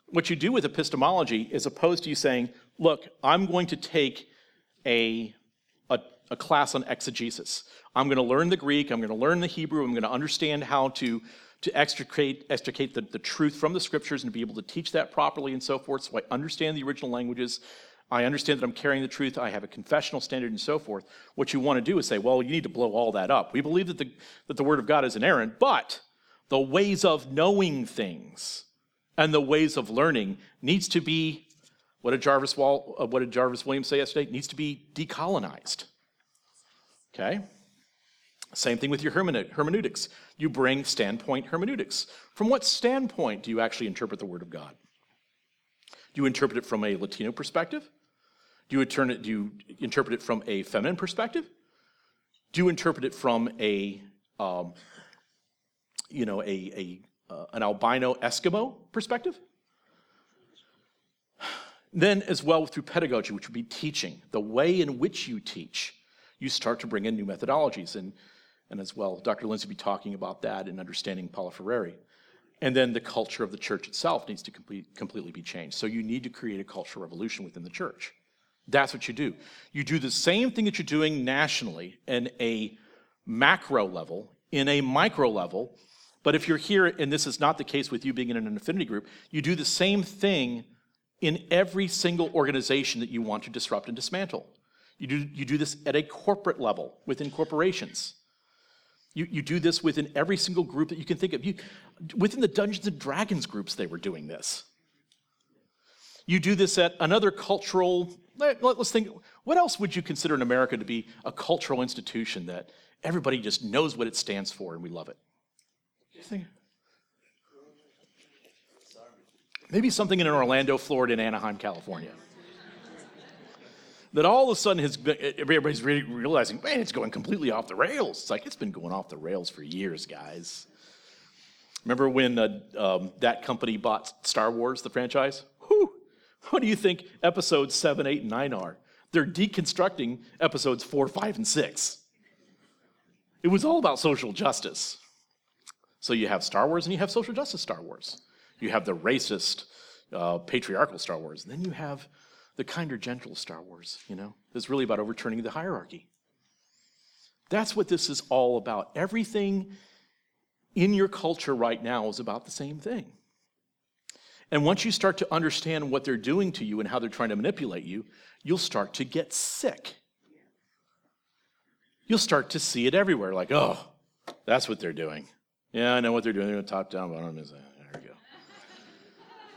what you do with epistemology is opposed to you saying, look, I'm going to take a, a, a class on exegesis. I'm going to learn the Greek, I'm going to learn the Hebrew, I'm going to understand how to to extricate, extricate the, the truth from the scriptures and be able to teach that properly and so forth. So I understand the original languages. I understand that I'm carrying the truth. I have a confessional standard and so forth. What you want to do is say, well, you need to blow all that up. We believe that the, that the Word of God is inerrant, but the ways of knowing things and the ways of learning needs to be, what did Jarvis, Wall, uh, what did Jarvis Williams say yesterday? needs to be decolonized. Okay? Same thing with your hermeneutics. You bring standpoint hermeneutics. From what standpoint do you actually interpret the Word of God? Do you interpret it from a Latino perspective? Do you, it, do you interpret it from a feminine perspective? Do you interpret it from a, um, you know, a, a uh, an albino Eskimo perspective? Then, as well, through pedagogy, which would be teaching, the way in which you teach, you start to bring in new methodologies. And and as well, Dr. Lindsay will be talking about that and understanding Paulo Freire. And then the culture of the church itself needs to complete, completely be changed. So you need to create a cultural revolution within the church. That's what you do. You do the same thing that you're doing nationally in a macro level, in a micro level. But if you're here, and this is not the case with you being in an affinity group, you do the same thing in every single organization that you want to disrupt and dismantle. You do, you do this at a corporate level within corporations. You, you do this within every single group that you can think of. You, within the Dungeons and Dragons groups, they were doing this. You do this at another cultural, let, us think, what else would you consider in America to be a cultural institution that everybody just knows what it stands for and we love it? Think, Maybe something in Orlando, Florida, and Anaheim, California that all of a sudden has been, everybody's realizing, man, it's going completely off the rails. It's like it's been going off the rails for years, guys. Remember when uh, um, that company bought Star Wars, the franchise? [LAUGHS] What do you think episodes seven, eight, and nine are? They're deconstructing episodes four, five, and six. It was all about social justice. So you have Star Wars and you have social justice Star Wars. You have the racist, uh, patriarchal Star Wars. And then you have the kinder, gentle Star Wars, you know? It's really about overturning the hierarchy. That's what this is all about. Everything in your culture right now is about the same thing. And once you start to understand what they're doing to you and how they're trying to manipulate you, you'll start to get sick. You'll start to see it everywhere like, oh, that's what they're doing. Yeah, I know what they're doing. They're going to top down, bottom.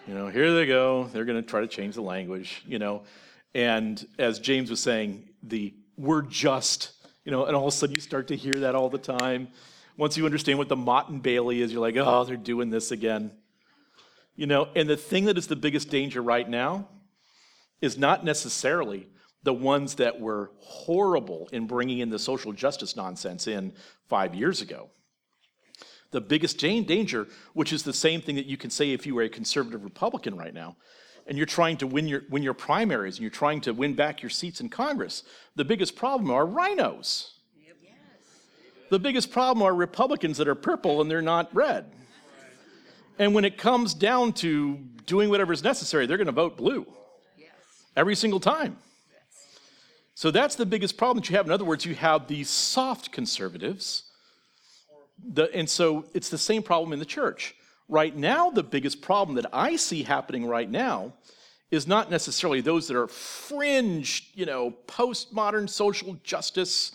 You know, here they go. They're going to try to change the language, you know. And as James was saying, the we're just, you know, and all of a sudden you start to hear that all the time. Once you understand what the Motte and Bailey is, you're like, oh, they're doing this again. You know, and the thing that is the biggest danger right now is not necessarily the ones that were horrible in bringing in the social justice nonsense in five years ago the biggest danger, which is the same thing that you can say if you were a conservative Republican right now, and you're trying to win your, win your primaries and you're trying to win back your seats in Congress, the biggest problem are RINOs. The biggest problem are Republicans that are purple and they're not red. And when it comes down to doing whatever is necessary, they're going to vote blue every single time. So that's the biggest problem that you have. In other words, you have these soft conservatives the, and so it's the same problem in the church. Right now, the biggest problem that I see happening right now is not necessarily those that are fringe, you know, postmodern social justice,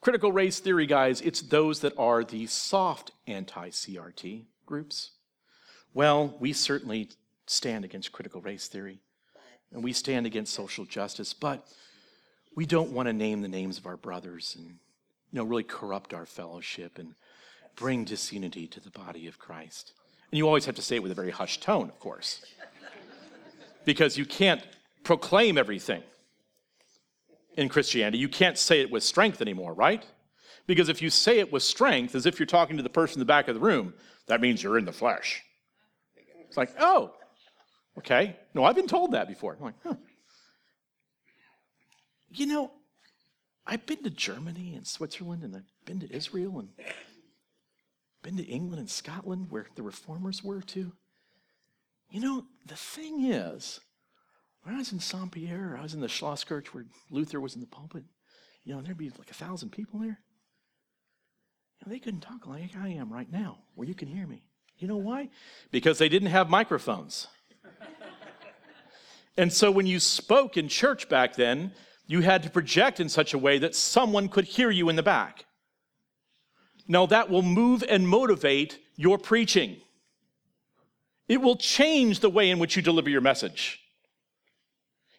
critical race theory guys. It's those that are the soft anti CRT groups. Well, we certainly stand against critical race theory and we stand against social justice, but we don't want to name the names of our brothers and, you know, really corrupt our fellowship and bring disunity to the body of Christ. And you always have to say it with a very hushed tone, of course, because you can't proclaim everything in Christianity. You can't say it with strength anymore, right? Because if you say it with strength, as if you're talking to the person in the back of the room, that means you're in the flesh. It's like, oh, okay. No, I've been told that before. I'm like, huh. You know, I've been to Germany and Switzerland and I've been to Israel and been to England and Scotland where the reformers were too? You know, the thing is, when I was in Saint Pierre, I was in the Schlosskirch where Luther was in the pulpit, you know, there'd be like a thousand people there. You know, they couldn't talk like I am right now, where you can hear me. You know why? Because they didn't have microphones. and so when you spoke in church back then, you had to project in such a way that someone could hear you in the back. Now, that will move and motivate your preaching. It will change the way in which you deliver your message.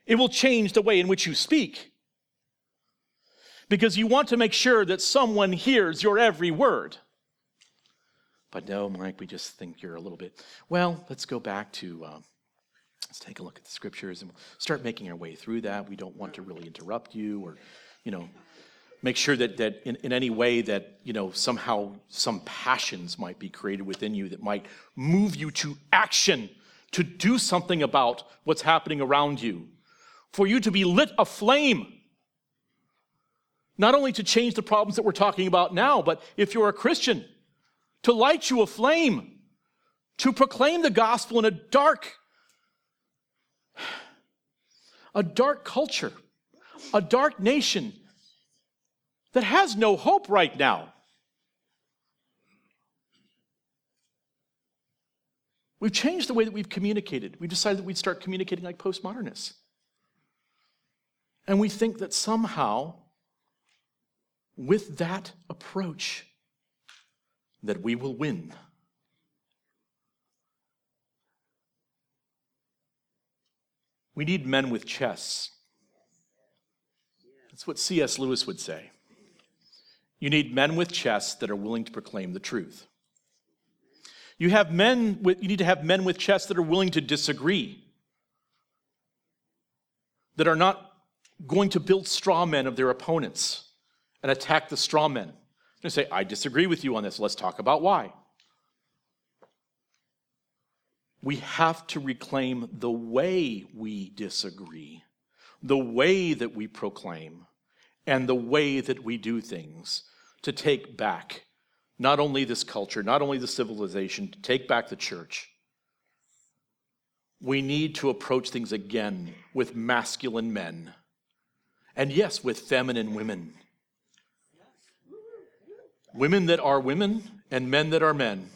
It will change the way in which you speak. Because you want to make sure that someone hears your every word. But no, Mike, we just think you're a little bit. Well, let's go back to, uh, let's take a look at the scriptures and start making our way through that. We don't want to really interrupt you or, you know, make sure that, that in, in any way that you know somehow some passions might be created within you that might move you to action to do something about what's happening around you for you to be lit aflame not only to change the problems that we're talking about now but if you're a christian to light you aflame to proclaim the gospel in a dark a dark culture a dark nation that has no hope right now. We've changed the way that we've communicated. We've decided that we'd start communicating like postmodernists. And we think that somehow, with that approach, that we will win. We need men with chests. That's what C.S. Lewis would say. You need men with chests that are willing to proclaim the truth. You have men with, you need to have men with chests that are willing to disagree, that are not going to build straw men of their opponents and attack the straw men. And say, I disagree with you on this. Let's talk about why. We have to reclaim the way we disagree, the way that we proclaim, and the way that we do things to take back not only this culture, not only the civilization, to take back the church. We need to approach things again with masculine men. And yes, with feminine women. Women that are women and men that are men.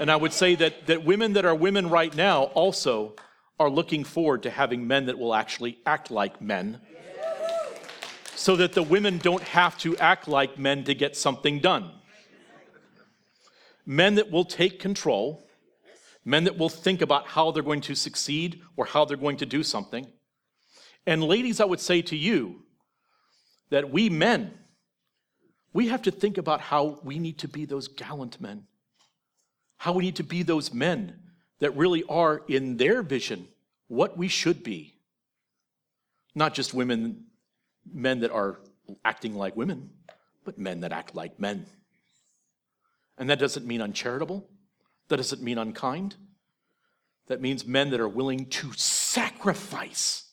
And I would say that, that women that are women right now also are looking forward to having men that will actually act like men so that the women don't have to act like men to get something done men that will take control, men that will think about how they're going to succeed or how they're going to do something. And ladies, I would say to you that we men, we have to think about how we need to be those gallant men, how we need to be those men that really are, in their vision, what we should be. Not just women, men that are acting like women, but men that act like men. And that doesn't mean uncharitable, that doesn't mean unkind. That means men that are willing to sacrifice.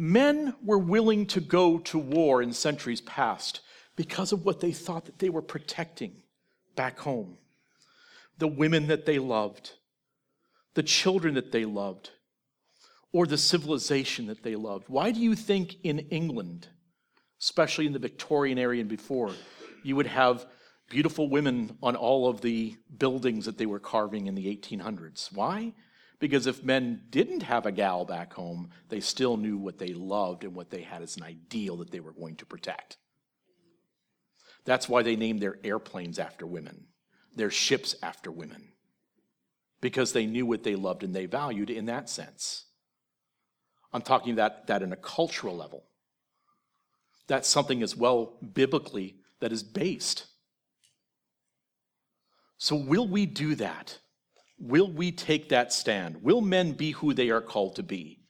Men were willing to go to war in centuries past because of what they thought that they were protecting back home. The women that they loved, the children that they loved, or the civilization that they loved. Why do you think in England, especially in the Victorian era and before, you would have beautiful women on all of the buildings that they were carving in the 1800s. Why? Because if men didn't have a gal back home, they still knew what they loved and what they had as an ideal that they were going to protect. That's why they named their airplanes after women, their ships after women, because they knew what they loved and they valued in that sense. I'm talking that, that in a cultural level. That's something as well biblically that is based. So, will we do that? Will we take that stand? Will men be who they are called to be?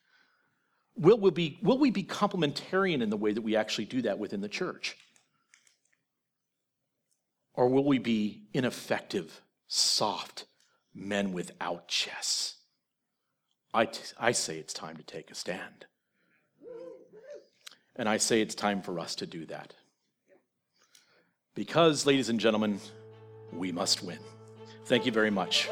Will we be, will we be complementarian in the way that we actually do that within the church? Or will we be ineffective, soft men without chests? I, t- I say it's time to take a stand. And I say it's time for us to do that. Because, ladies and gentlemen, we must win. Thank you very much.